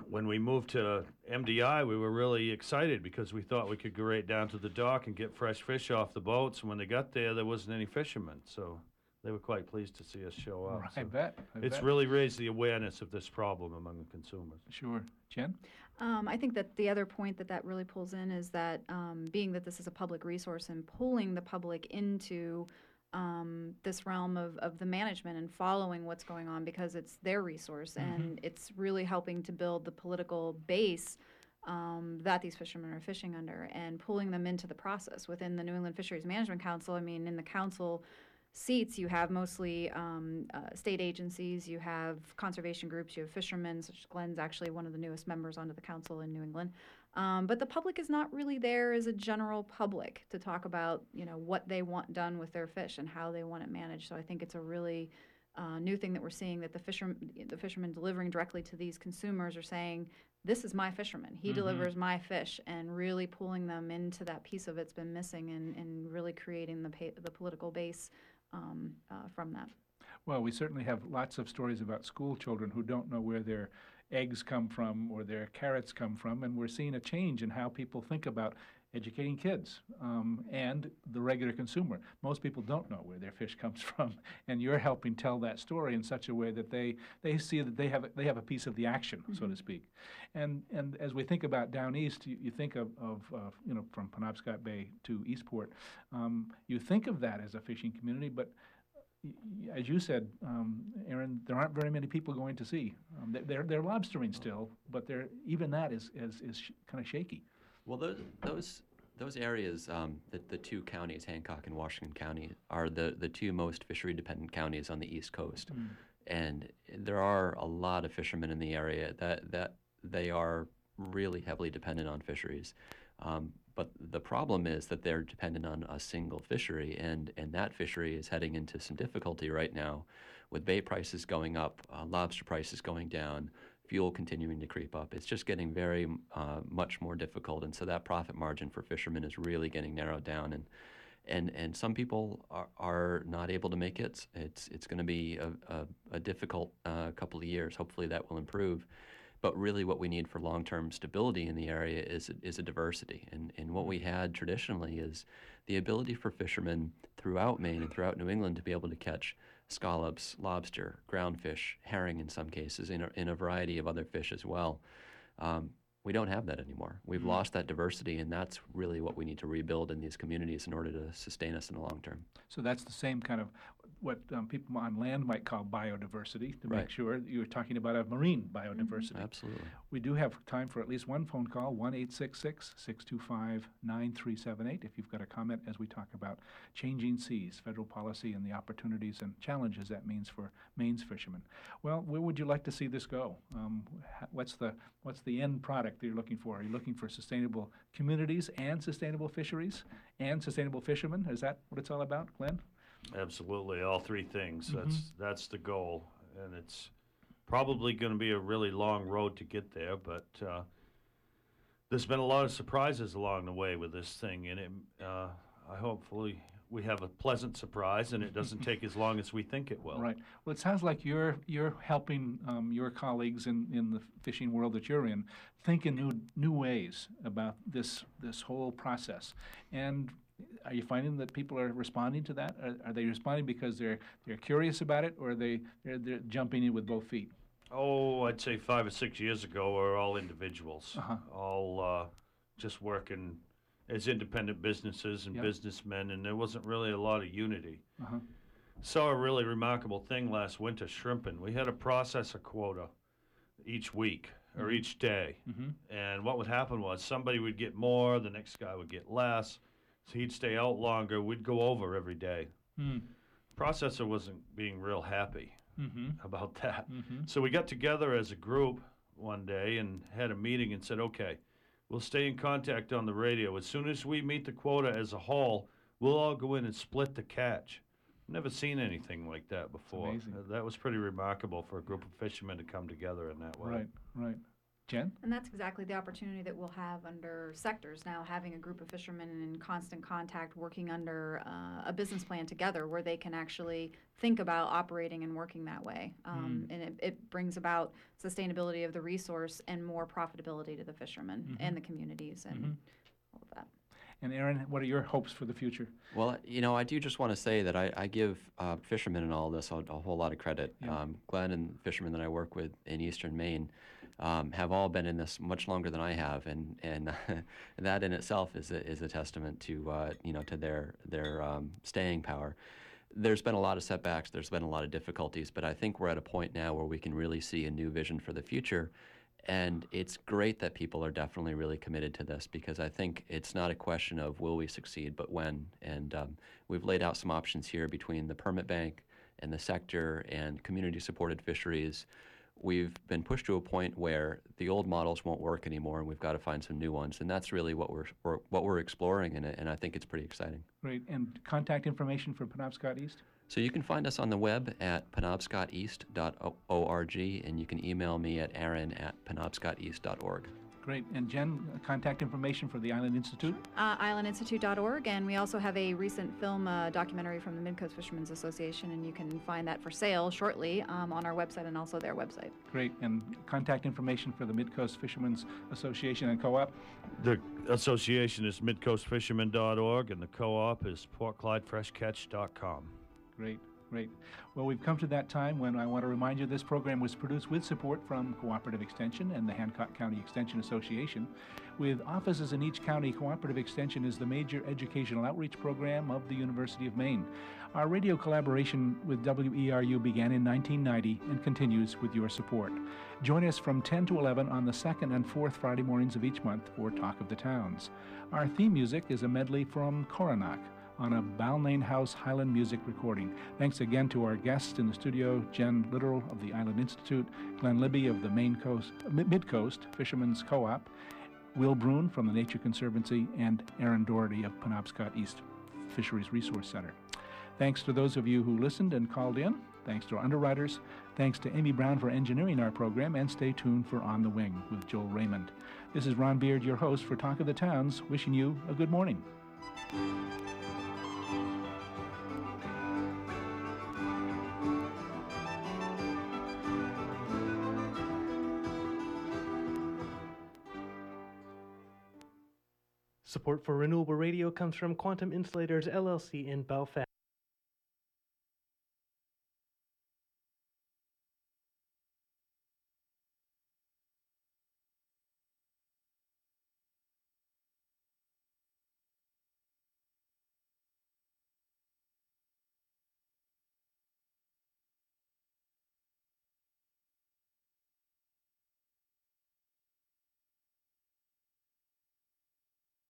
when we moved to MDI, we were really excited because we thought we could go right down to the dock and get fresh fish off the boats. And when they got there, there wasn't any fishermen. So they were quite pleased to see us show up. I So bet. I it's bet. really raised the awareness of this problem among the consumers. Sure. Jen? Um, I think that the other point that that really pulls in is that um, being that this is a public resource and pulling the public into um, this realm of, of the management and following what's going on because it's their resource and it's really helping to build the political base um, that these fishermen are fishing under and pulling them into the process within the New England Fisheries Management Council. I mean, in the council seats, you have mostly um, uh, state agencies, you have conservation groups, you have fishermen, such Glenn's actually one of the newest members onto the council in New England. Um, but the public is not really there as a general public to talk about, you know, what they want done with their fish and how they want it managed. So I think it's a really uh, new thing that we're seeing that the fishermen, the fishermen delivering directly to these consumers are saying, "This is my fisherman. He delivers my fish," and really pulling them into that piece of it's been missing, and, and really creating the pa- the political base um, uh, from that. Well, we certainly have lots of stories about school children who don't know where their eggs come from or their carrots come from, and we're seeing a change in how people think about educating kids um, and the regular consumer. Most people don't know where their fish comes from, and you're helping tell that story in such a way that they, they see that they have a, they have a piece of the action, so to speak. And and as we think about down east, you, you think of, of uh, you know from Penobscot Bay to Eastport, um, you think of that as a fishing community, but as you said, um, Aaron, there aren't very many people going to sea. Um, they- they're, they're lobstering still, but they're, even that is, is, is sh- kind of shaky. Well, those those those areas, um, the, the two counties, Hancock and Washington County, are the, the two most fishery dependent counties on the East Coast, and there are a lot of fishermen in the area that that they are really heavily dependent on fisheries. Um, but the problem is that they're dependent on a single fishery, and, and that fishery is heading into some difficulty right now with bait prices going up, uh, lobster prices going down, fuel continuing to creep up. It's just getting very uh, much more difficult, and so that profit margin for fishermen is really getting narrowed down. And and and some people are, are not able to make it. It's it's going to be a, a, a difficult uh, couple of years. Hopefully that will improve. But really, what we need for long-term stability in the area is is a diversity. And and what we had traditionally is the ability for fishermen throughout Maine and throughout New England to be able to catch scallops, lobster, groundfish, herring in some cases, in a, in a variety of other fish as well. Um, we don't have that anymore. We've lost that diversity, and that's really what we need to rebuild in these communities in order to sustain us in the long term. So that's the same kind of what um, people on land might call biodiversity, to make sure that you're talking about a marine biodiversity. Absolutely. We do have time for at least one phone call, 1 625 9378, if you've got a comment as we talk about changing seas, federal policy, and the opportunities and challenges that means for Maine's fishermen. Well, where would you like to see this go? Um, what's, the, what's the end product that you're looking for? Are you looking for sustainable communities and sustainable fisheries and sustainable fishermen? Is that what it's all about, Glenn? Absolutely, all three things. That's that's the goal, and it's probably going to be a really long road to get there. But uh, there's been a lot of surprises along the way with this thing, and it, uh, I hopefully we have a pleasant surprise, and it doesn't take as long as we think it will. Right. Well, it sounds like you're you're helping um, your colleagues in, in the fishing world that you're in think in new new ways about this this whole process. And are you finding that people are responding to that? Are, are they responding because they're they're curious about it, or are they they're, they're jumping in with both feet? Oh, I'd say five or six years ago, we were all individuals, Uh-huh. all uh, just working as independent businesses and Yep. businessmen, and there wasn't really a lot of unity. Uh-huh. Saw a really remarkable thing last winter shrimping. We had a processor quota each week or each day, Mm-hmm. and what would happen was somebody would get more, the next guy would get less, so he'd stay out longer. We'd go over every day. Mm. Processor wasn't being real happy Mm-hmm. about that. Mm-hmm. So we got together as a group one day and had a meeting and said, okay, we'll stay in contact on the radio. As soon as we meet the quota as a whole, we'll all go in and split the catch. Never seen anything like that before. Uh, that was pretty remarkable for a group of fishermen to come together in that way. Right. Right. Jen. And that's exactly the opportunity that we'll have under sectors now, having a group of fishermen in constant contact, working under uh, a business plan together where they can actually think about operating and working that way. Um, And it, it brings about sustainability of the resource and more profitability to the fishermen and the communities and Mhm. all of that. And Aaron, what are your hopes for the future? Well, you know, I do just want to say that I, I give uh, fishermen and all this a, a whole lot of credit. Yeah. Um, Glenn and fishermen that I work with in eastern Maine um, have all been in this much longer than I have, and and that in itself is a, is a testament to uh, you know to their their um, staying power. There's been a lot of setbacks. There's been a lot of difficulties, but I think we're at a point now where we can really see a new vision for the future. And it's great that people are definitely really committed to this because I think it's not a question of will we succeed, but when. And um, we've laid out some options here between the permit bank and the sector and community supported fisheries. We've been pushed to a point where the old models won't work anymore, and we've got to find some new ones. And that's really what we're, we're what we're exploring, and, and I think it's pretty exciting. Great. And contact information for Penobscot East? So you can find us on the web at penobscoteast.org, and you can email me at aaron at penobscoteast.org. Great. And Jen, uh, contact information for the Island Institute? Uh, islandinstitute.org, and we also have a recent film uh, documentary from the Midcoast Fishermen's Association, and you can find that for sale shortly um, on our website and also their website. Great. And contact information for the Midcoast Fishermen's Association and Co-op? The association is midcoastfishermen.org, and the co-op is portclydefreshcatch.com. Great, great. Well, we've come to that time when I want to remind you this program was produced with support from Cooperative Extension and the Hancock County Extension Association. With offices in each county, Cooperative Extension is the major educational outreach program of the University of Maine. Our radio collaboration with WERU began in 1990 and continues with your support. Join us from 10 to 11 on the second and fourth Friday mornings of each month for Talk of the Towns. Our theme music is a medley from Coronac on a Balmain House Highland music recording. Thanks again to our guests in the studio, Jen Litteral of the Island Institute, Glenn Libby of the Maine Coast, Mid Coast Fishermen's Co-op, Will Bruin from the Nature Conservancy, and Aaron Dority of Penobscot East Fisheries Resource Center. Thanks to those of you who listened and called in. Thanks to our underwriters. Thanks to Amy Brown for engineering our program, and stay tuned for On the Wing with Joel Raymond. This is Ron Beard, your host for Talk of the Towns, wishing you a good morning. Support for Renewable Radio comes from Quantum Insulators LLC in Belfast.